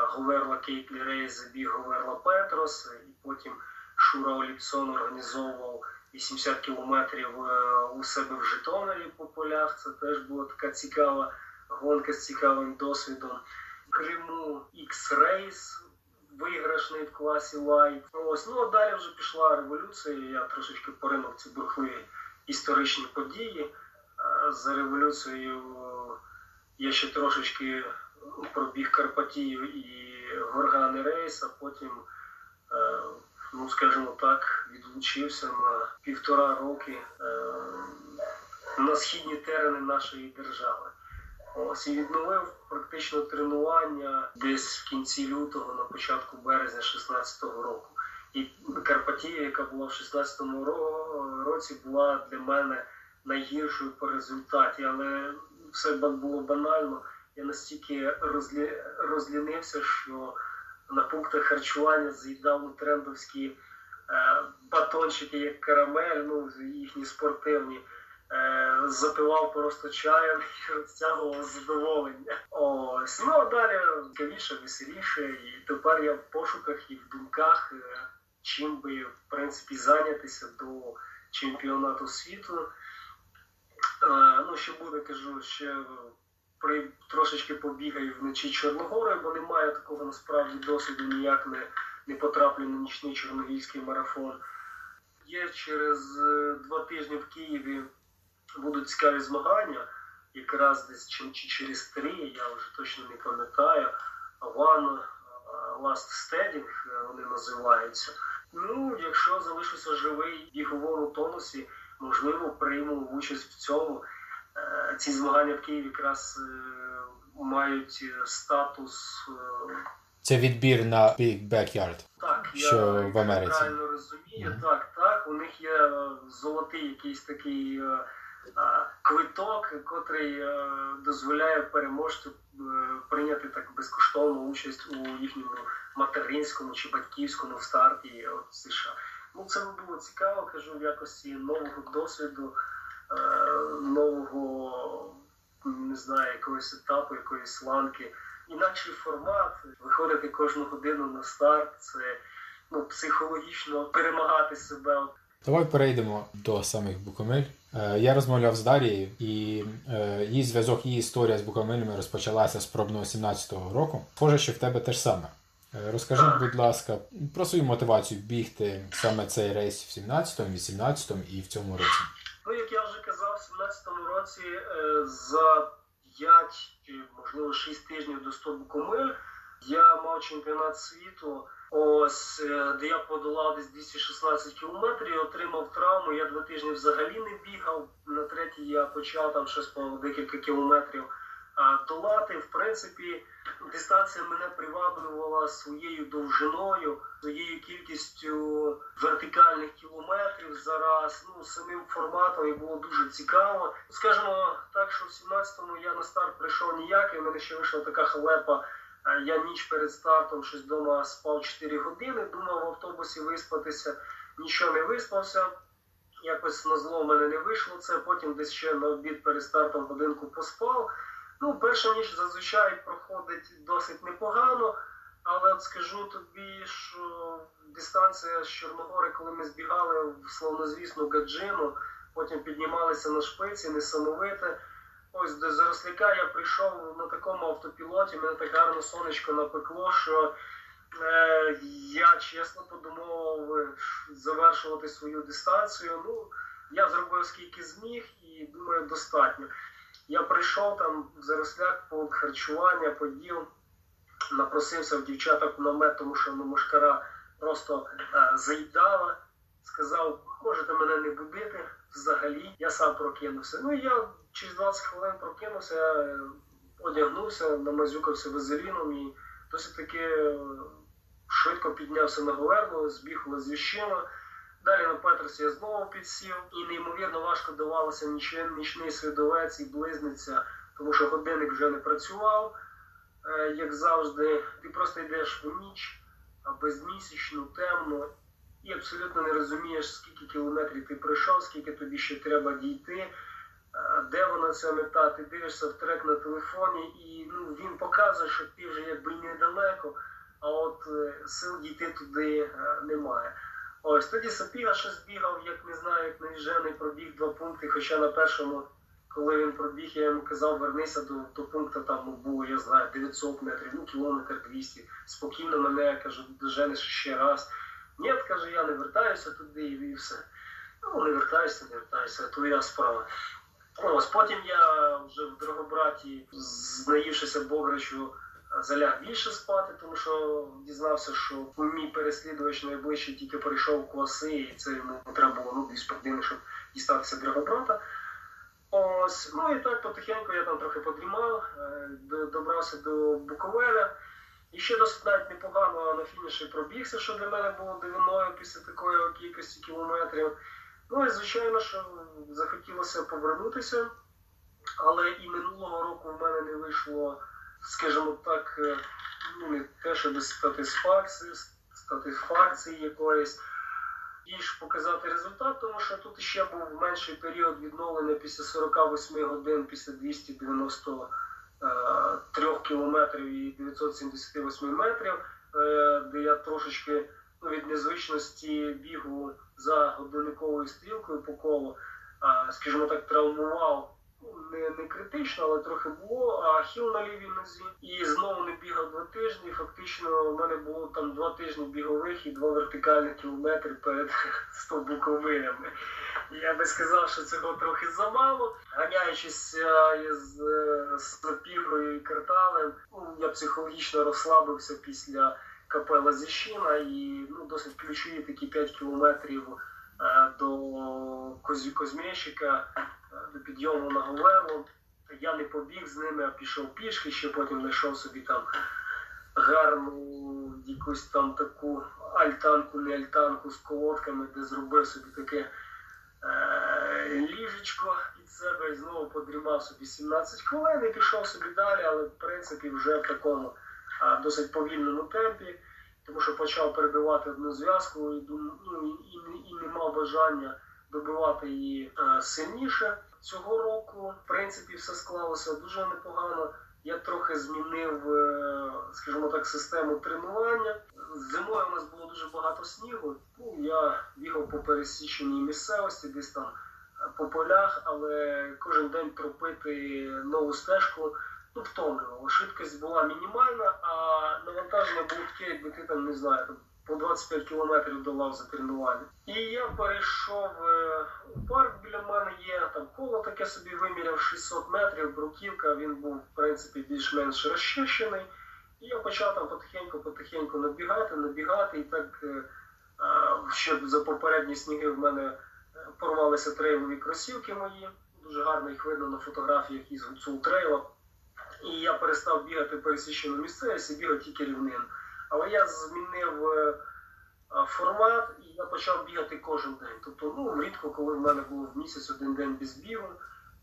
Говерла Кейтлі рейс забіг Говерла Петрос, і потім Шура Оліпсон організовував 80 кілометрів е, у себе в Житомирі по полях. Це теж була така цікава гонка з цікавим досвідом. Криму X-Race виграшний в класі Light. Ось, ну а далі вже пішла революція. Я трошечки поринув ці бурхливі історичні події. Е, За революцією я ще трошечки пробіг Карпатію і Горгани рейс, а потім, е, ну скажімо так, відлучився на півтора роки е, на східні терени нашої держави. Ось і відновив практично тренування десь в кінці лютого, на початку березня 16-го року. І Карпатія, яка була в 16-му році, була для мене найгіршою по результаті, але все було банально. Я настільки розлі... розлінився, що на пунктах харчування з'їдав трендовські е, батончики, як карамель, ну їхні спортивні. Е, запивав просто чаєм і розтягував задоволення. Ось ну а далі цікавіше, веселіше, і тепер я в пошуках і в думках, е, чим би в принципі зайнятися до чемпіонату світу. Е, ну, що буде, кажу, ще при трошечки побігаю вночі Чорногори, бо немає такого насправді досвіду, ніяк не, не потраплю на нічний чорногірський марафон. Є через два тижні в Києві будуть цікаві змагання, якраз десь чи, чи через три, я вже точно не пам'ятаю. One Last Standing е, вони називаються. Ну, якщо залишуся живий в біговому тонусі, можливо, прийму участь в цьому. Е, Ці змагання в Києві якраз е, мають статус. Це відбір на Big Backyard. Так, Що я в Америці. правильно розумію. Мгм. Так, так. У них є золотий якийсь такий квиток, котрий е, дозволяє переможцю е, прийняти так безкоштовну участь у їхньому материнському чи батьківському старті в США. Ну, це було цікаво, кажу, в якості нового досвіду, е, нового не знаю, якогось етапу, якоїсь ланки. Інакший формат, виходити кожну годину на старт, це ну, психологічно перемагати себе. Давай перейдемо до самих Буковель. Е, Я розмовляв з Дарією, і е, її зв'язок, її історія з Буковелями розпочалася з пробного 17-го року. Схоже, що в тебе теж саме. Е, Розкажи, будь ласка, про свою мотивацію бігти саме цей рейс в 17-му, 18-му і в цьому році. Ну, як я вже казав, в 17-му році за 5 чи можливо 6 тижнів до 100 Буковель я мав чемпіонат світу. Ось е, де я подолав десь 216 кілометрів, отримав травму. Я два тижні взагалі не бігав. На третій я почав там щось по декілька кілометрів долати. В принципі, дистанція мене приваблювала своєю довжиною, своєю кількістю вертикальних кілометрів за раз. Ну, самим форматом і було дуже цікаво. Скажімо так, що в 17-му я на старт прийшов ніякий. У мене ще вийшла така халепа. Е, Я ніч перед стартом щось вдома спав 4 години, думав в автобусі виспатися, нічого не виспався. Якось на зло в мене не вийшло це. Потім десь ще на обід перед стартом годинку поспав. Ну, перша ніч зазвичай проходить досить непогано, але от скажу тобі, що дистанція з Чорногори, коли ми збігали в славнозвісну Гаджину, потім піднімалися на шпиці, несамовите. Ось до Заросляка я прийшов на такому автопілоті, мене так гарно сонечко напекло, що е, я чесно подумав е, завершувати свою дистанцію. Ну, я зробив скільки зміг і думаю, достатньо. Я прийшов там в Заросляк по харчування, поїв, напросився в дівчаток в намет, тому що ну, мушкара просто е, заїдала. Сказав, можете мене не будити взагалі. Я сам прокинувся. Ну я через 20 хвилин прокинувся, одягнувся, намазюкався вазеліном і досить таки е, швидко піднявся на говерло, збіг з віщима. Далі на Петросі я знову підсів, і неймовірно важко давалося ніч- нічний свідовець і близниця, тому що годинник вже не працював, е, як завжди. Ти просто йдеш в ніч, а безмісячну, темну, і абсолютно не розумієш, скільки кілометрів ти пройшов, скільки тобі ще треба дійти, де вона ця мета. Ти дивишся в трек на телефоні, і ну, він показує, що ти вже якби недалеко, а от е, сил дійти туди е, немає. Ось тоді Сапіга щось бігав, як не знаю, як навіжений, пробіг два пункти. Хоча на першому, коли він пробіг, я йому казав, вернися до, до пункту, там ну, було, я знаю, 900 метрів, ну кілометр 200. Спокійно мене я кажу, доженеш ще раз. Ні, каже, я не вертаюся туди і все. Ну, не вертаюся, не вертаюся, твоя справа. Ось потім я вже в Дрогобраті, знаївшися Бограчу, заляг більше спати, тому що дізнався, що мій переслідувач найближчий тільки прийшов коси, і це йому треба було ну, дві спортивні, щоб дістатися Дрогобрата. Ось, ну і так потихеньку я там трохи подрімав, е, добрався до Буковеля. І ще досить навіть непогано на фініші пробігся, що для мене було дивиною після такої кількості кілометрів. Ну і звичайно, що захотілося повернутися, але і минулого року в мене не вийшло, скажімо так, е, ну не те, щоб статисфакції, статисфакції якоїсь. Більш показати результат, тому що тут ще був менший період відновлення після 48 годин, після 293 кілометрів і 978 метрів, е, де я трошечки від незвичності бігу за годинниковою стрілкою по колу, скажімо так, травмував. Ну, Не, не критично, але трохи було, а хіл на лівій нозі. І знову не бігав два тижні. Фактично, у мене було там два тижні бігових і два вертикальних кілометри перед 100 буковилями. Я би сказав, що цього трохи замало. Ганяючись е, з пігою і карталем, ну, я психологічно розслабився після капела Зіщина і ну, досить ключові такі 5 кілометрів е, до Козмєщика, е, до підйому на Говерло. Я не побіг з ними, а пішов пішки, ще потім знайшов собі там гарну якусь там таку альтанку, не альтанку з колодками, де зробив собі таке е, ліжечко під себе і знову подрімав собі 17 хвилин і пішов собі далі, але в принципі вже в такому досить повільному темпі, тому що почав перебивати одну зв'язку і, ну, і, не мав бажання добивати її е, сильніше. Цього року, в принципі, все склалося дуже непогано. Я трохи змінив, е, скажімо так, систему тренування. Зимою у нас було дуже багато снігу. Ну, я бігав по пересіченій місцевості, десь там е, по полях, але кожен день тропити нову стежку ну, втомлювало. Швидкість була мінімальна, а навантаження було таке, якби ти там не знаю, там, по 25 кілометрів долав за тренування. І я перейшов е, у парк біля мене є, там коло таке собі виміряв 600 метрів, бруківка, він був в принципі більш-менш розчищений. І я почав там потихеньку-потихеньку набігати, набігати, і так, е, е, щоб за попередні сніги в мене е, порвалися трейлові кросівки мої. Дуже гарно їх видно на фотографіях із Гуцул трейла. І я перестав бігати пересічену місцевість і бігав тільки рівнин. Але я змінив е, формат і я почав бігати кожен день. Тобто, ну рідко, коли в мене було в місяць один день без бігу,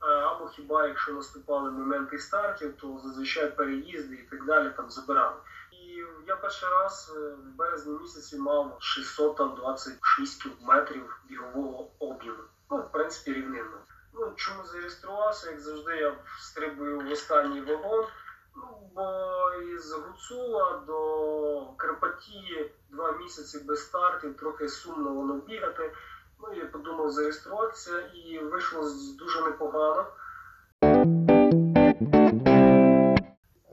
е, або хіба якщо наступали моменти стартів, то зазвичай переїзди і так далі там забирали. І я перший раз е, в березні місяці мав 626 кілометрів бігового об'єму. Ну, в принципі, рівнинно. Ну, чому зареєструвався, як завжди, я стрибую в останній вагон. Ну, бо із Гуцула до Карпатії два місяці без стартів, трохи сумно воно бігати. Ну я подумав зареєструватися і вийшло дуже непогано.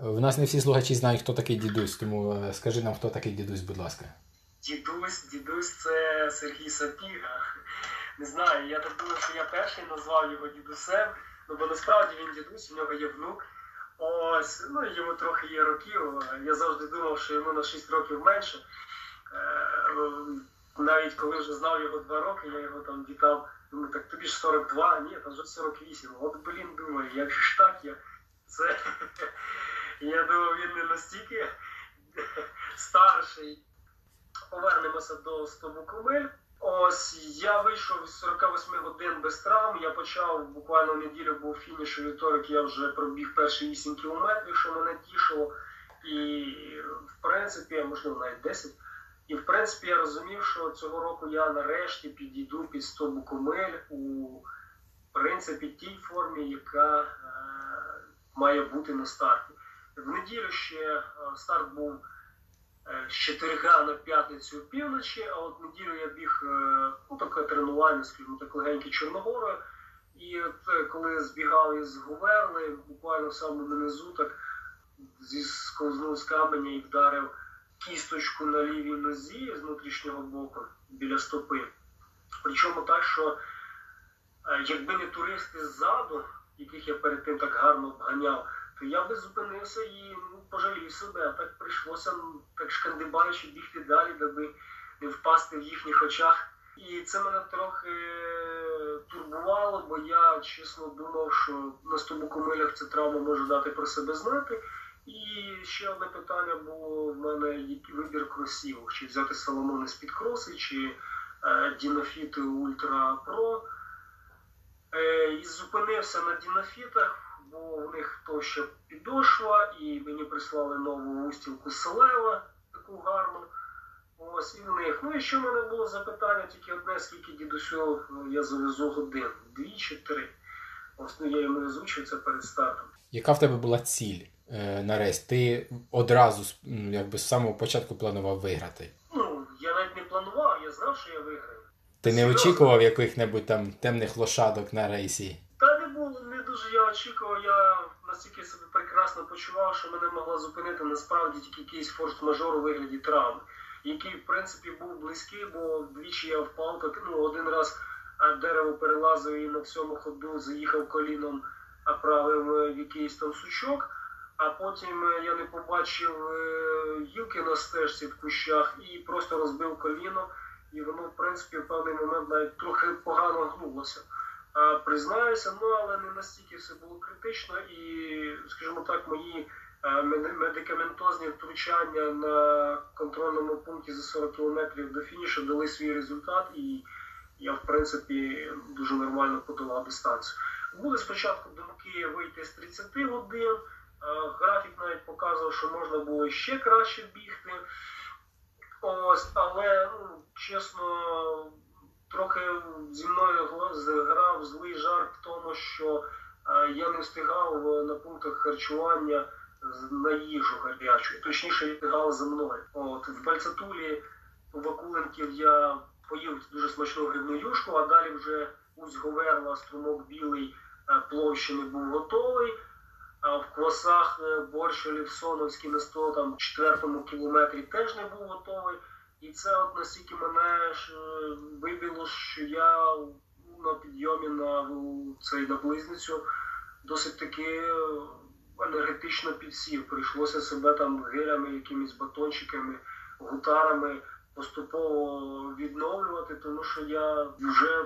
В нас не всі слухачі знають, хто такий дідусь, тому е, скажи нам, хто такий дідусь, будь ласка. Дідусь, дідусь це Сергій Сапіга. Не знаю, я так думав, що я перший назвав його дідусем, ну бо насправді він дідусь, у нього є внук. Ось, ну йому трохи є років. Я завжди думав, що йому на 6 років менше. Е, Навіть коли вже знав його 2 роки, я його там вітав. Думаю, так тобі ж 42, ні, там вже 48. От блін, думаю, як ж так я. Це я думав, він не настільки старший повернемося до Стобукомель. Ось я вийшов з 48 годин без травм. Я почав буквально в неділю був фініш вівторок. Я вже пробіг перші 8 кілометрів, що мене тішило. І в принципі, можливо, навіть 10. І в принципі я розумів, що цього року я нарешті підійду під Стобукомель у принципі тій формі, яка е, має бути на старті. В неділю ще е, старт був з четверга на п'ятницю півночі, а от неділю я біг е, ну, таке тренування, скажімо так, легеньке Чорногорою. І от е, коли збігали з Гуверли, буквально в самому низу, так зісковзнув з каменя і вдарив кісточку на лівій нозі з внутрішнього боку біля стопи. Причому так, що е, якби не туристи ззаду, яких я перед тим так гарно обганяв, то я би зупинився і ну, пожалів себе. А так прийшлося ну, так шкандибаючи бігти далі, даби не впасти в їхніх очах. І це мене трохи турбувало, бо я чесно думав, що на стобукомилях ця травма може дати про себе знати. І ще одне питання було в мене який вибір кросівок, чи взяти Соломони з-під кроси, чи е, Дінофіти Ультра Про. Е, і зупинився на Дінофітах, бо в них товща підошва, і мені прислали нову устілку Селева, таку гарну. Ось і в них. Ну і що в мене було запитання, тільки одне, скільки дідусю ну, я завезу годин? Дві чи три. Ось ну я йому озвучив це перед стартом. Яка в тебе була ціль е, на рейс? Ти одразу з- якби з самого початку планував виграти. Ну, я навіть не планував, я знав, що я виграю. Ти не Серйозно? очікував яких-небудь там темних лошадок на рейсі? Та не було, не дуже я очікував. Я настільки себе прекрасно почував, що мене могла зупинити насправді тільки якийсь форс-мажор у вигляді травми, який, в принципі, був близький, бо двічі я впав, так ну один раз дерево перелазив і на всьому ходу заїхав коліном, а е, в якийсь там сучок. А потім е, я не побачив е, гілки на стежці в кущах і просто розбив коліно. І воно, в принципі, в певний момент навіть трохи погано гнулося. А, Признаюся, ну але не настільки все було критично, і, скажімо так, мої е, медикаментозні втручання на контрольному пункті за 40 кілометрів до фінішу дали свій результат, і я, в принципі, дуже нормально подолав дистанцію. Були спочатку думки вийти з 30 годин. е, Графік навіть показував, що можна було ще краще бігти. Ось, але ну, чесно, трохи зі мною зграв злий жарт в тому, що е, я не встигав е, на пунктах харчування на їжу гарячу. Точніше, я встигав за мною. От в Бальцатулі у Вакуленків я поїв дуже смачну грибну юшку, а далі вже усть Говерла, струмок білий е, площини був готовий. А в квасах борщ Олівсоновський на 100 там четвертому кілометрі теж не був готовий. І це от настільки мене ж е, вибило, що я на підйомі на цей на близницю досить таки е, енергетично підсів. Прийшлося себе там гелями, якимись батончиками, гутарами поступово відновлювати, тому що я вже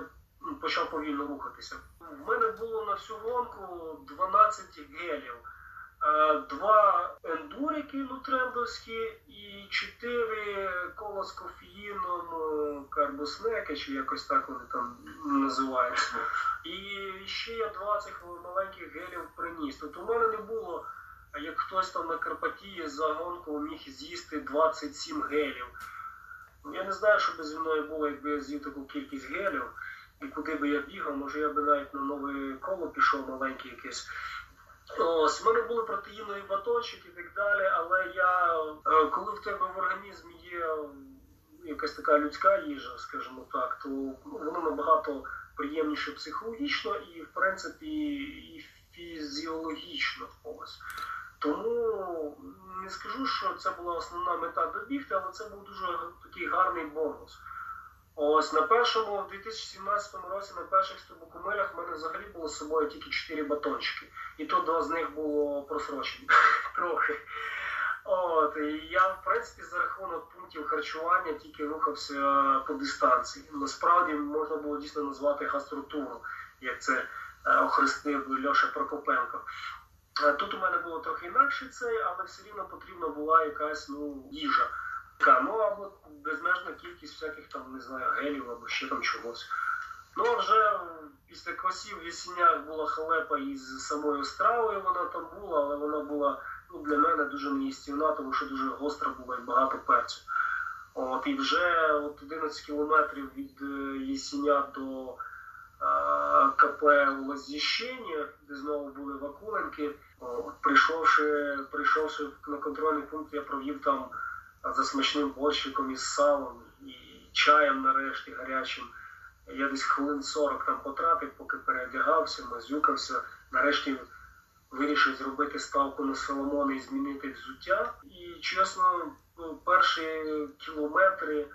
почав повільно рухатися. В мене було на всю гонку 12 гелів. Е, Два ендурики нутрендовські і чотири кола з кофеїном е, карбоснеки, чи якось так вони там називаються. І ще я 20 маленьких гелів приніс. Тобто у мене не було, як хтось там на Карпатії за гонку міг з'їсти 27 гелів. Я не знаю, що би зі мною було, якби я з'їв таку кількість гелів. І куди би я бігав, може я би навіть на нове коло пішов маленьке якесь. Ось, в мене були протеїнові батончики і так далі, але я, е, коли в тебе в організмі є якась така людська їжа, скажімо так, то ну, воно набагато приємніше психологічно і, в принципі, і фізіологічно. Ось. Тому не скажу, що це була основна мета добігти, але це був дуже такий гарний бонус. Ось на першому, в 2017 році, на перших стрибокомилях, в мене взагалі було з собою тільки 4 батончики. І то два з них було просрочені трохи. От, і я, в принципі, за рахунок пунктів харчування тільки рухався по дистанції. Насправді можна було дійсно назвати гастротуром, як це е, охрестив Льоша Прокопенко. Е, Тут у мене було трохи інакше цей, але все рівно потрібна була якась ну, їжа. Ну або безмежна кількість всяких там, не знаю, гелів або ще там чогось. Ну а вже після квасів в Ясінях була халепа із самою стравою, вона там була, але вона була ну, для мене дуже неїстівна, тому що дуже гостра була і багато перцю. От, і вже от 11 кілометрів від е, Єсіня до е, КП Лазіщення, де знову були Вакуленки. От, прийшовши, прийшовши на контрольний пункт, я провів там за смачним борщиком із салом і чаєм нарешті гарячим. Я десь хвилин 40 там потратив, поки переодягався, мазюкався. Нарешті вирішив зробити ставку на Соломони і змінити взуття. І чесно, ну, перші кілометри е,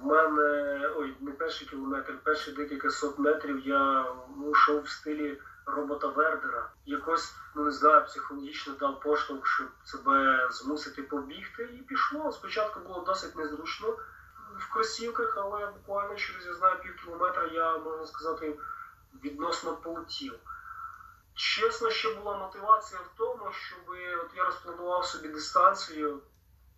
в мене, ой, не перші кілометри, перші декілька сот метрів я ну, йшов в стилі робота Вердера. Якось, ну не знаю, психологічно дав поштовх, щоб себе змусити побігти, і пішло. Спочатку було досить незручно в кросівках, але буквально через я знаю пів кілометра я можна сказати відносно полетів. Чесно, ще була мотивація в тому, щоб от я розпланував собі дистанцію,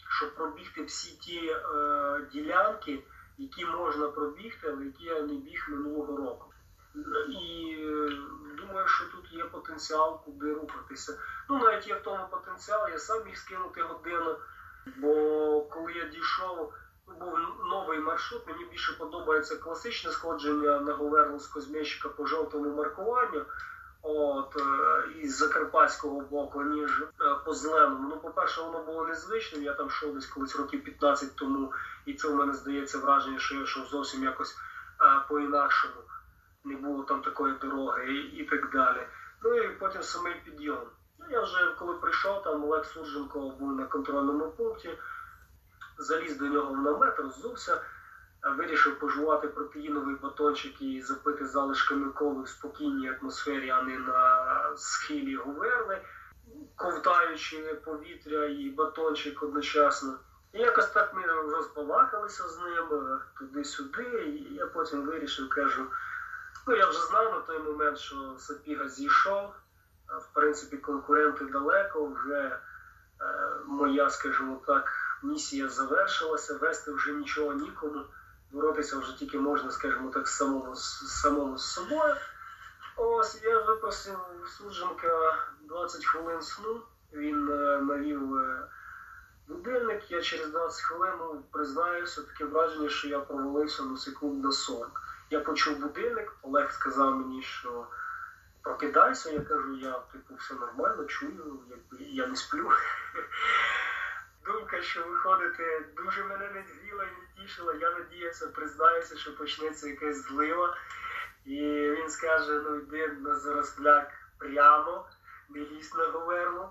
щоб пробігти всі ті е, ділянки, які можна пробігти, але які я не біг минулого року. І е, думаю, що тут є потенціал, куди рухатися. Ну, навіть є в тому потенціал, я сам міг скинути годину, бо коли я дійшов, був новий маршрут, мені більше подобається класичне сходження на Говерлу з Козмєщика по жовтому маркуванню. От е, із закарпатського боку, ніж е, по зеленому. Ну, по-перше, воно було незвичним. Я там йшов десь колись років 15 тому, і це в мене здається враження, що я йшов зовсім якось по-інакшому. Не було там такої дороги і, і так далі. Ну і потім самий підйом. Ну, я вже коли прийшов, там Олег Сурженко був на контрольному пункті, заліз до нього в намет, роззувся вирішив пожувати протеїновий батончик і запити залишками коли в спокійній атмосфері, а не на схилі Гуверли, ковтаючи повітря і батончик одночасно. І якось так ми розбалакалися з ним туди-сюди, і я потім вирішив, кажу, ну я вже знав на той момент, що Сапіга зійшов. В принципі, конкуренти далеко, вже е, моя, скажімо так, місія завершилася, вести вже нічого нікому боротися вже тільки можна, скажімо так, самому, самому з собою. Ось я випросив Судженка 20 хвилин сну. Він е, навів е, будильник. Я через 20 хвилин ну, признаюся, таке враження, що я провалився на секунд до 40. Я почув будильник, Олег сказав мені, що прокидайся. Я кажу, я типу все нормально, чую, я не сплю. Думка, що виходити, дуже мене не гріла і не тішила. Я надіявся, признаюся, що почнеться якась злива. І він скаже: ну йди на заросляк прямо, не лізь на говерлу.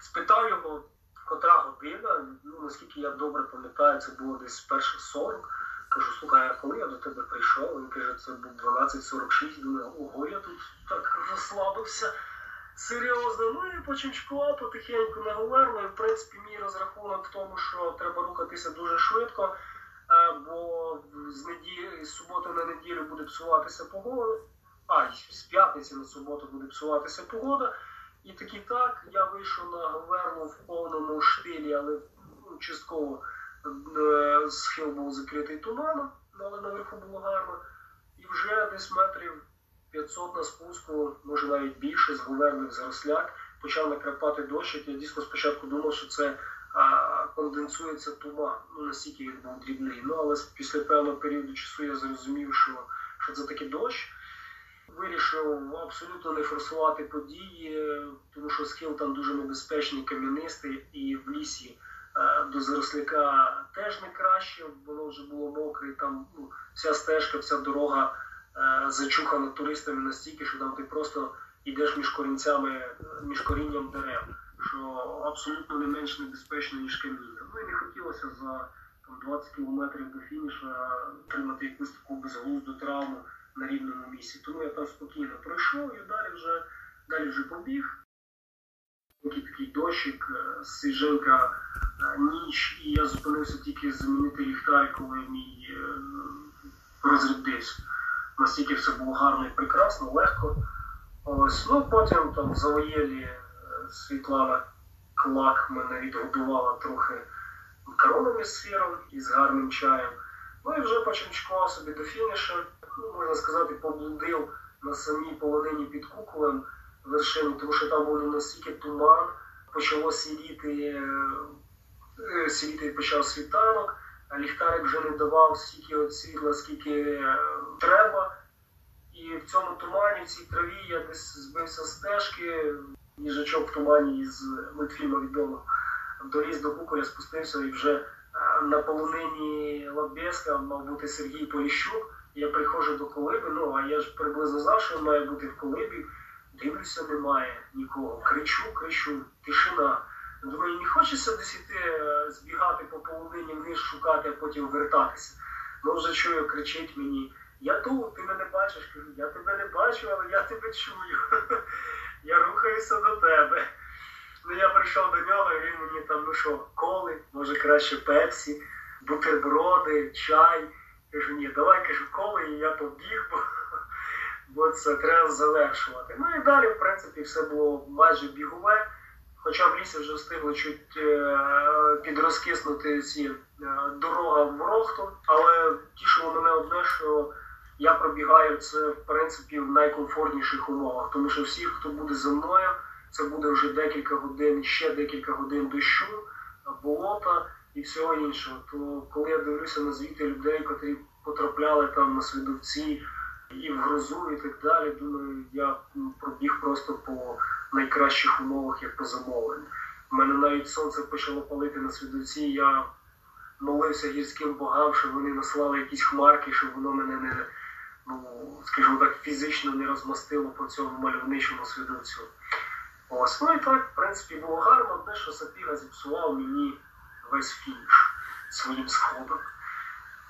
Спитав його, котра година, ну наскільки я добре пам'ятаю, це було десь перше 40. Кажу, слухай, а коли я до тебе прийшов? Він каже, це був 12.46. Думаю, ого, я тут так розслабився. Серйозно, ну і починчкував потихеньку на Говерло. В принципі, мій розрахунок в тому, що треба рухатися дуже швидко, бо з неділі, з суботи на неділю буде псуватися погода, а з п'ятниці на суботу буде псуватися погода. І таки так, я вийшов на Говерло в повному штилі, але ну, частково е, схил був закритий туманом, але наверху було гарно. І вже десь метрів. 500 на спуску, може навіть більше, з гуверних заросляк, почав накрапати дощик. Я дійсно спочатку думав, що це а, конденсується туман, ну настільки він був дрібний. Ну але після певного періоду часу я зрозумів, що, що це таки дощ. Вирішив абсолютно не форсувати події, тому що схил там дуже небезпечний, кам'янистий, і в лісі Е, до заросляка теж не краще, воно вже було мокре, там ну, вся стежка, вся дорога е, зачухана туристами настільки, що там ти просто йдеш між корінцями, між корінням дерев, що абсолютно не менш небезпечно, ніж каміння. Ну і не хотілося за там, 20 кілометрів до фініша отримати якусь таку безглузду травму на рівному місці. Тому я там спокійно пройшов і далі вже далі вже побіг. Такий такий дощик, е, е, ніч, і я зупинився тільки замінити ліхтар, коли мій е, розрядився. Настільки все було гарно і прекрасно, легко. Ось, ну Потім там Завоєлі Світлана Клак мене відгодувала трохи коронами з сиром і з гарним чаєм. Ну і вже починчкував собі до фінішу. Ну, можна сказати, поблудив на самій полонині під куколем вершину, тому що там був настільки туман, почало сидіти, е, почав світанок, а ліхтарик вже не давав стільки світла, скільки е, треба. І в цьому тумані, в цій траві я десь збився стежки, їжачок в тумані із мультфільму відомо. Доліз до куколя, спустився і вже е, на полонині Лабеска мав бути Сергій Поліщук. Я приходжу до колиби, ну а я ж приблизно знав, що він має бути в колибі. Дивлюся, немає нікого. Кричу, кричу, тишина. Думаю, не хочеться десь іти е, збігати по половині вниз, шукати, а потім вертатися. Ну вже чую, кричить мені. Я тут, ти мене бачиш, кажу, я тебе не бачу, але я тебе чую. Я рухаюся до тебе. Ну я прийшов до нього, і він мені там, ну що, коли, може краще пепсі, бутерброди, чай. Кажу, ні, давай кажу, коли, і я побіг, бо бо це треба завершувати. Ну і далі, в принципі, все було майже бігове. Хоча в лісі вже встигло чуть е, підрозкиснути ці е, дорога в Ворохту, але тішило мене одне, що я пробігаю це в принципі в найкомфортніших умовах, тому що всі, хто буде за мною, це буде вже декілька годин, ще декілька годин дощу, болота і всього іншого. То коли я дивлюся на звіти людей, котрі потрапляли там на свідовці і в грозу, і так далі. Думаю, я пробіг просто по найкращих умовах, як по замовленню. У мене навіть сонце почало палити на свідоці. Я молився гірським богам, щоб вони наслали якісь хмарки, щоб воно мене не, ну скажімо так, фізично не розмастило по цьому мальовничому свідоцю. Ось, ну і так, в принципі, було гарно, те, що Сапіга зіпсував мені весь фініш своїм сходом.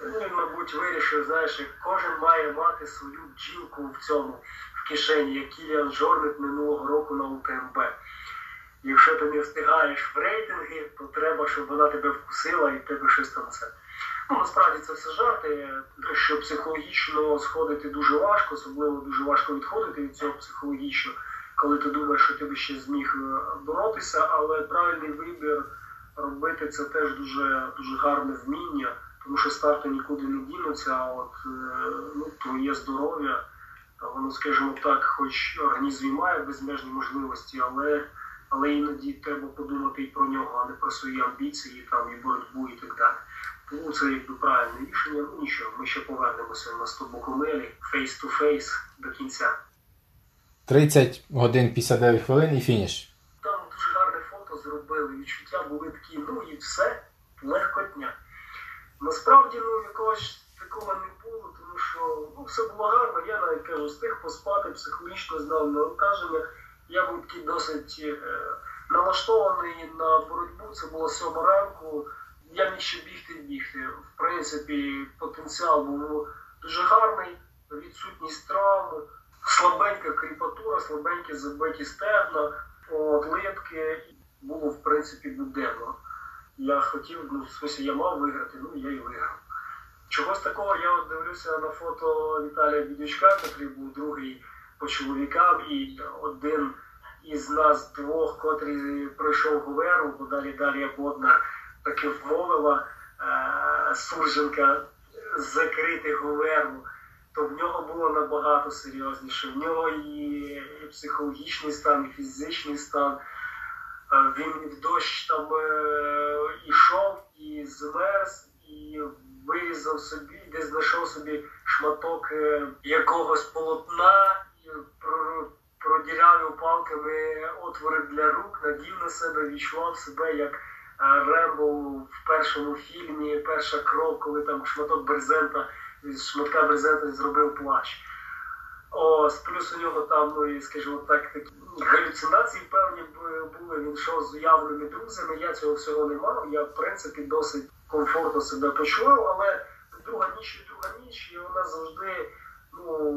Він, мабуть, вирішив, знаєш, кожен має мати свою бджілку в цьому в кишені, як Кіліан Жорнет минулого року на УТМБ. Якщо ти не встигаєш в рейтинги, то треба, щоб вона тебе вкусила і тебе щось там це. Ну, насправді це все жарти, що психологічно сходити дуже важко, особливо дуже важко відходити від цього психологічно, коли ти думаєш, що ти би ще зміг е, боротися, але правильний вибір робити це теж дуже, дуже гарне вміння тому що старти нікуди не дінуться, а от е, ну, твоє здоров'я, воно, скажімо так, хоч організм і має безмежні можливості, але але іноді треба подумати і про нього, а не про свої амбіції, там, і боротьбу і так далі. Тому це якби правильне рішення. Ну нічого, ми ще повернемося на Стобокомелі face-to-face до кінця. 30 годин 59 хвилин і фініш. Там дуже гарне фото зробили, відчуття були такі, ну і все, легкотня. Насправді ну, якогось такого не було, тому що ну, все було гарно. Я навіть кажу, встиг поспати, психологічно знав навантаження. Я був такий досить е, налаштований на боротьбу. Це було сьома ранку. Я міг ще бігти і бігти. В принципі, потенціал був дуже гарний, відсутність травм, слабенька кріпатура, слабенькі забиті стегна, литки. Було в принципі буденно я хотів, ну, в смысле, я мав виграти, ну я і виграв. Чогось такого я от дивлюся на фото Віталія Бідючка, який був другий по чоловікам, і один із нас двох, котрий пройшов Гуверу, бо далі Дар'я Бодна таки вмовила е- Сурженка закрити Гуверу, то в нього було набагато серйозніше. В нього і психологічний стан, і фізичний стан. Він в дощ там е, ішов і змерз, і вирізав собі, де знайшов собі шматок е, якогось полотна, і продірявив палками отвори для рук, надів на себе, відчував себе як Рембо в першому фільмі, перша кров, коли там шматок брезента, з шматка брезента зробив плащ. Ось, плюс у нього там, ну, скажімо так, такі галюцинації певні були. Він йшов з уявними друзями. Я цього всього не мав. Я, в принципі, досить комфортно себе почував, але друга ніч і друга ніч, і вона завжди ну,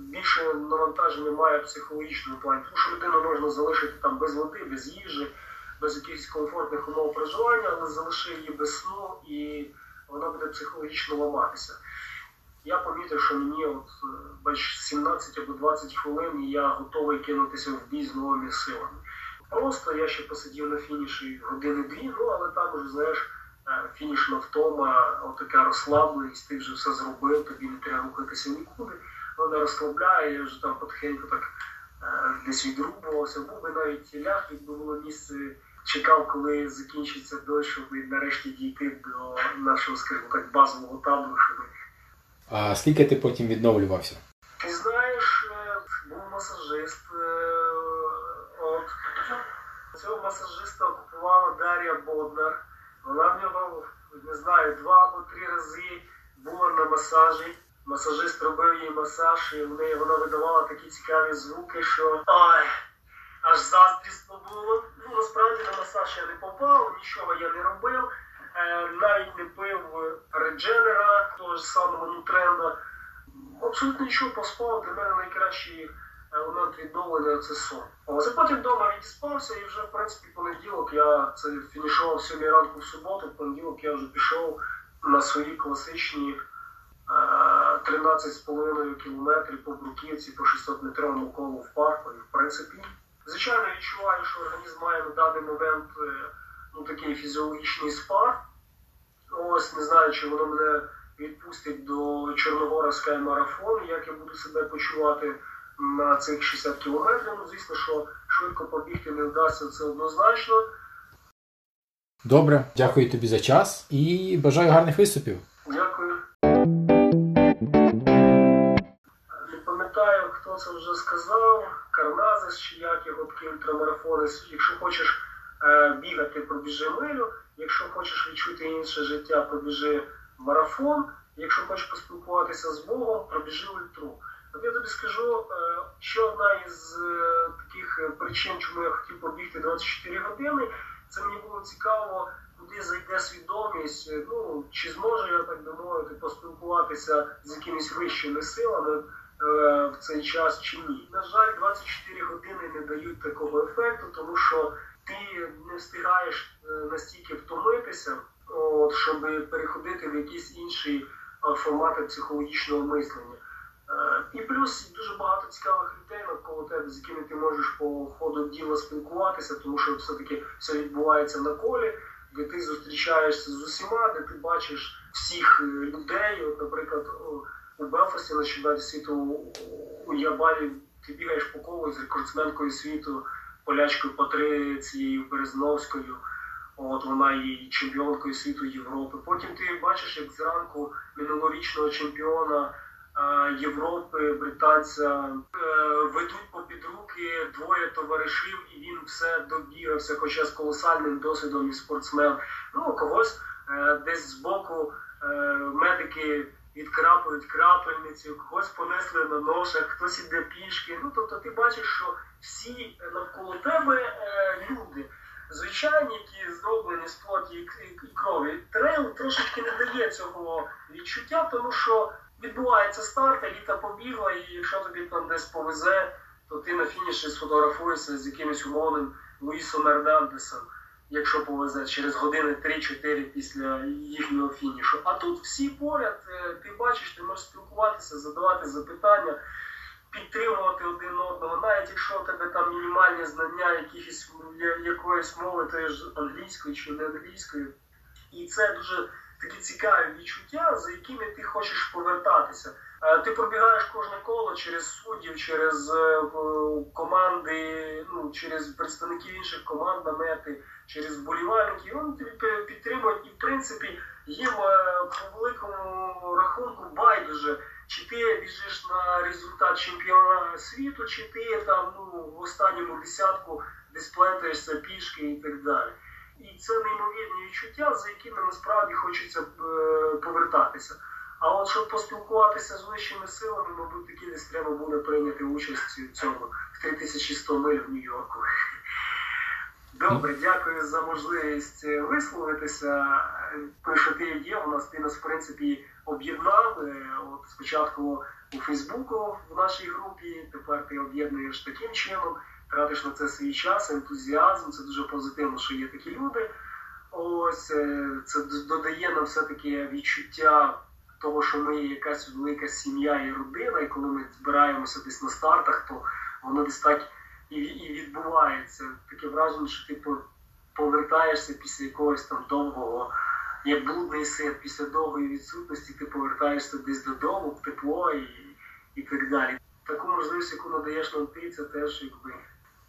більше навантаження має психологічному плані. Тому що людину можна залишити там без води, без їжі, без якихось комфортних умов проживання, але залиши її без сну і вона буде психологічно ламатися. Я помітив, що мені от бач 17 або 20 хвилин і я готовий кинутися в бій з новими силами. Просто я ще посидів на фініші години-дві, ну але там уже знаєш. Фінішна втома, отака розслабленість, ти вже все зробив, тобі не треба рухатися нікуди. Вона розслабляє, я вже там потихеньку так десь відрубувався, був би навіть ляг, якби було місце, чекав, коли закінчиться дощ, щоб нарешті дійти до нашого, скажімо так, базового табору. Щоб... А скільки ти потім відновлювався? Ти знаєш, був масажист. От цього масажиста окупувала Дар'я Боднар. Вона в нього, не знаю, два або три рази була на масажі. Масажист робив їй масаж, і в неї вона видавала такі цікаві звуки, що ай, аж заздрісно було. Ну, насправді на масаж я не попав, нічого я не робив, е, навіть не пив редженера, того ж самого нутренда. Абсолютно нічого поспав, для мене найкращий елемент відновлення це сон. Але потім вдома відспався і вже в принципі понеділок я це фінішував 7 ранку в суботу, в понеділок я вже пішов на свої класичні 13,5 кілометрів по Бруківці, по 600 метровому колу в парку. І в принципі, звичайно, відчуваю, що організм має на даний момент ну, такий фізіологічний спад. Ось не знаю, чи воно мене відпустить до Чорногора Sky як я буду себе почувати на цих 60 кілометрів. Ну, звісно, що швидко побігти не вдасться, це однозначно. Добре, дякую тобі за час і бажаю гарних виступів. Дякую. Не пам'ятаю, хто це вже сказав. Карназис чи як його такий ультрамарафонець. Якщо хочеш бігати, пробіжи милю. Якщо хочеш відчути інше життя, пробіжи марафон. Якщо хочеш поспілкуватися з Богом, пробіжи ультру. От я тобі скажу, ще одна із таких причин, чому я хотів побігти 24 години, це мені було цікаво, куди зайде свідомість, ну чи зможу я так би мовити поспілкуватися з якимись вищими силами в цей час чи ні. На жаль, 24 години не дають такого ефекту, тому що ти не встигаєш настільки втомитися, от, щоб переходити в якісь інші формати психологічного мислення. І плюс дуже багато цікавих людей навколо тебе, з якими ти можеш по ходу діла спілкуватися, тому що все-таки все відбувається на колі, де ти зустрічаєшся з усіма, де ти бачиш всіх людей. От, Наприклад, у Белфасті на чемпіонаті світу у Ябалі ти бігаєш по колу з рекордсменкою світу, полячкою Патрицією Березновською. От вона є чемпіонкою світу Європи. Потім ти бачиш, як зранку минулорічного чемпіона. Європи, британця ведуть попід руки двоє товаришів, і він все добігався, хоча з колосальним досвідом і спортсмен. Ну когось десь збоку медики відкрапують крапельницю, когось понесли на ношах, хтось іде пішки. Ну тобто, ти бачиш, що всі навколо тебе люди. Звичайні, які зроблені з плоті і крові, трейл трошечки не дає цього відчуття, тому що відбувається старт, еліта побігла, і якщо тобі там десь повезе, то ти на фініші сфотографуєшся з якимось умовним Луїсом Ернандесом, якщо повезе через години 3-4 після їхнього фінішу. А тут всі поряд, ти бачиш, ти можеш спілкуватися, задавати запитання, підтримувати один одного, навіть якщо у тебе там мінімальні знання якихось якоїсь мови, то ж англійської чи не англійської. І це дуже такі цікаві відчуття, за якими ти хочеш повертатися. Ти пробігаєш кожне коло через суддів, через команди, ну через представників інших команд намети, через болівальників. Вони тобі підтримують і в принципі їм по великому рахунку байдуже. Чи ти біжиш на результат чемпіона світу, чи ти там ну в останньому десятку десь плетаєшся пішки і так далі. і це неймовірні відчуття, за якими насправді хочеться е, повертатися. А от щоб поспілкуватися з вищими силами, мабуть, таки десь треба буде прийняти участь у цьому в 3100 миль в Нью-Йорку. Добре, дякую за можливість висловитися. Пишу ти є, у нас ти нас в принципі об'єднав. От спочатку у Фейсбуку в нашій групі, тепер ти об'єднуєш таким чином, тратиш на це свій час, ентузіазм. Це дуже позитивно, що є такі люди. Ось це додає нам все-таки відчуття того, що ми якась велика сім'я і родина, і коли ми збираємося десь на стартах, то воно десь так і і відбувається. Таке враження, що ти повертаєшся після якогось там довгого, як блудний син, після довгої відсутності ти повертаєшся десь додому, в тепло і і так далі. Таку можливість, яку надаєш нам ти, це теж якби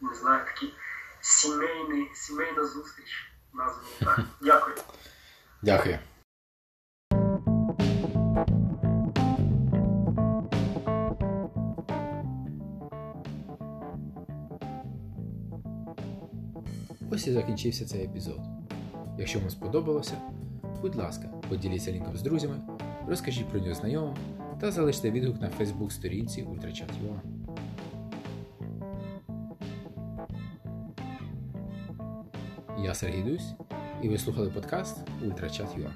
не знаю, такий сімейний, сімейна зустріч. Названо так. Дякую. Дякую. Ось і закінчився цей епізод. Якщо вам сподобалося, будь ласка, поділіться лінком з друзями, розкажіть про нього знайомим та залиште відгук на Facebook сторінці UltraChat.ua. Я Сергій Дусь, і ви слухали подкаст UltraChat.ua.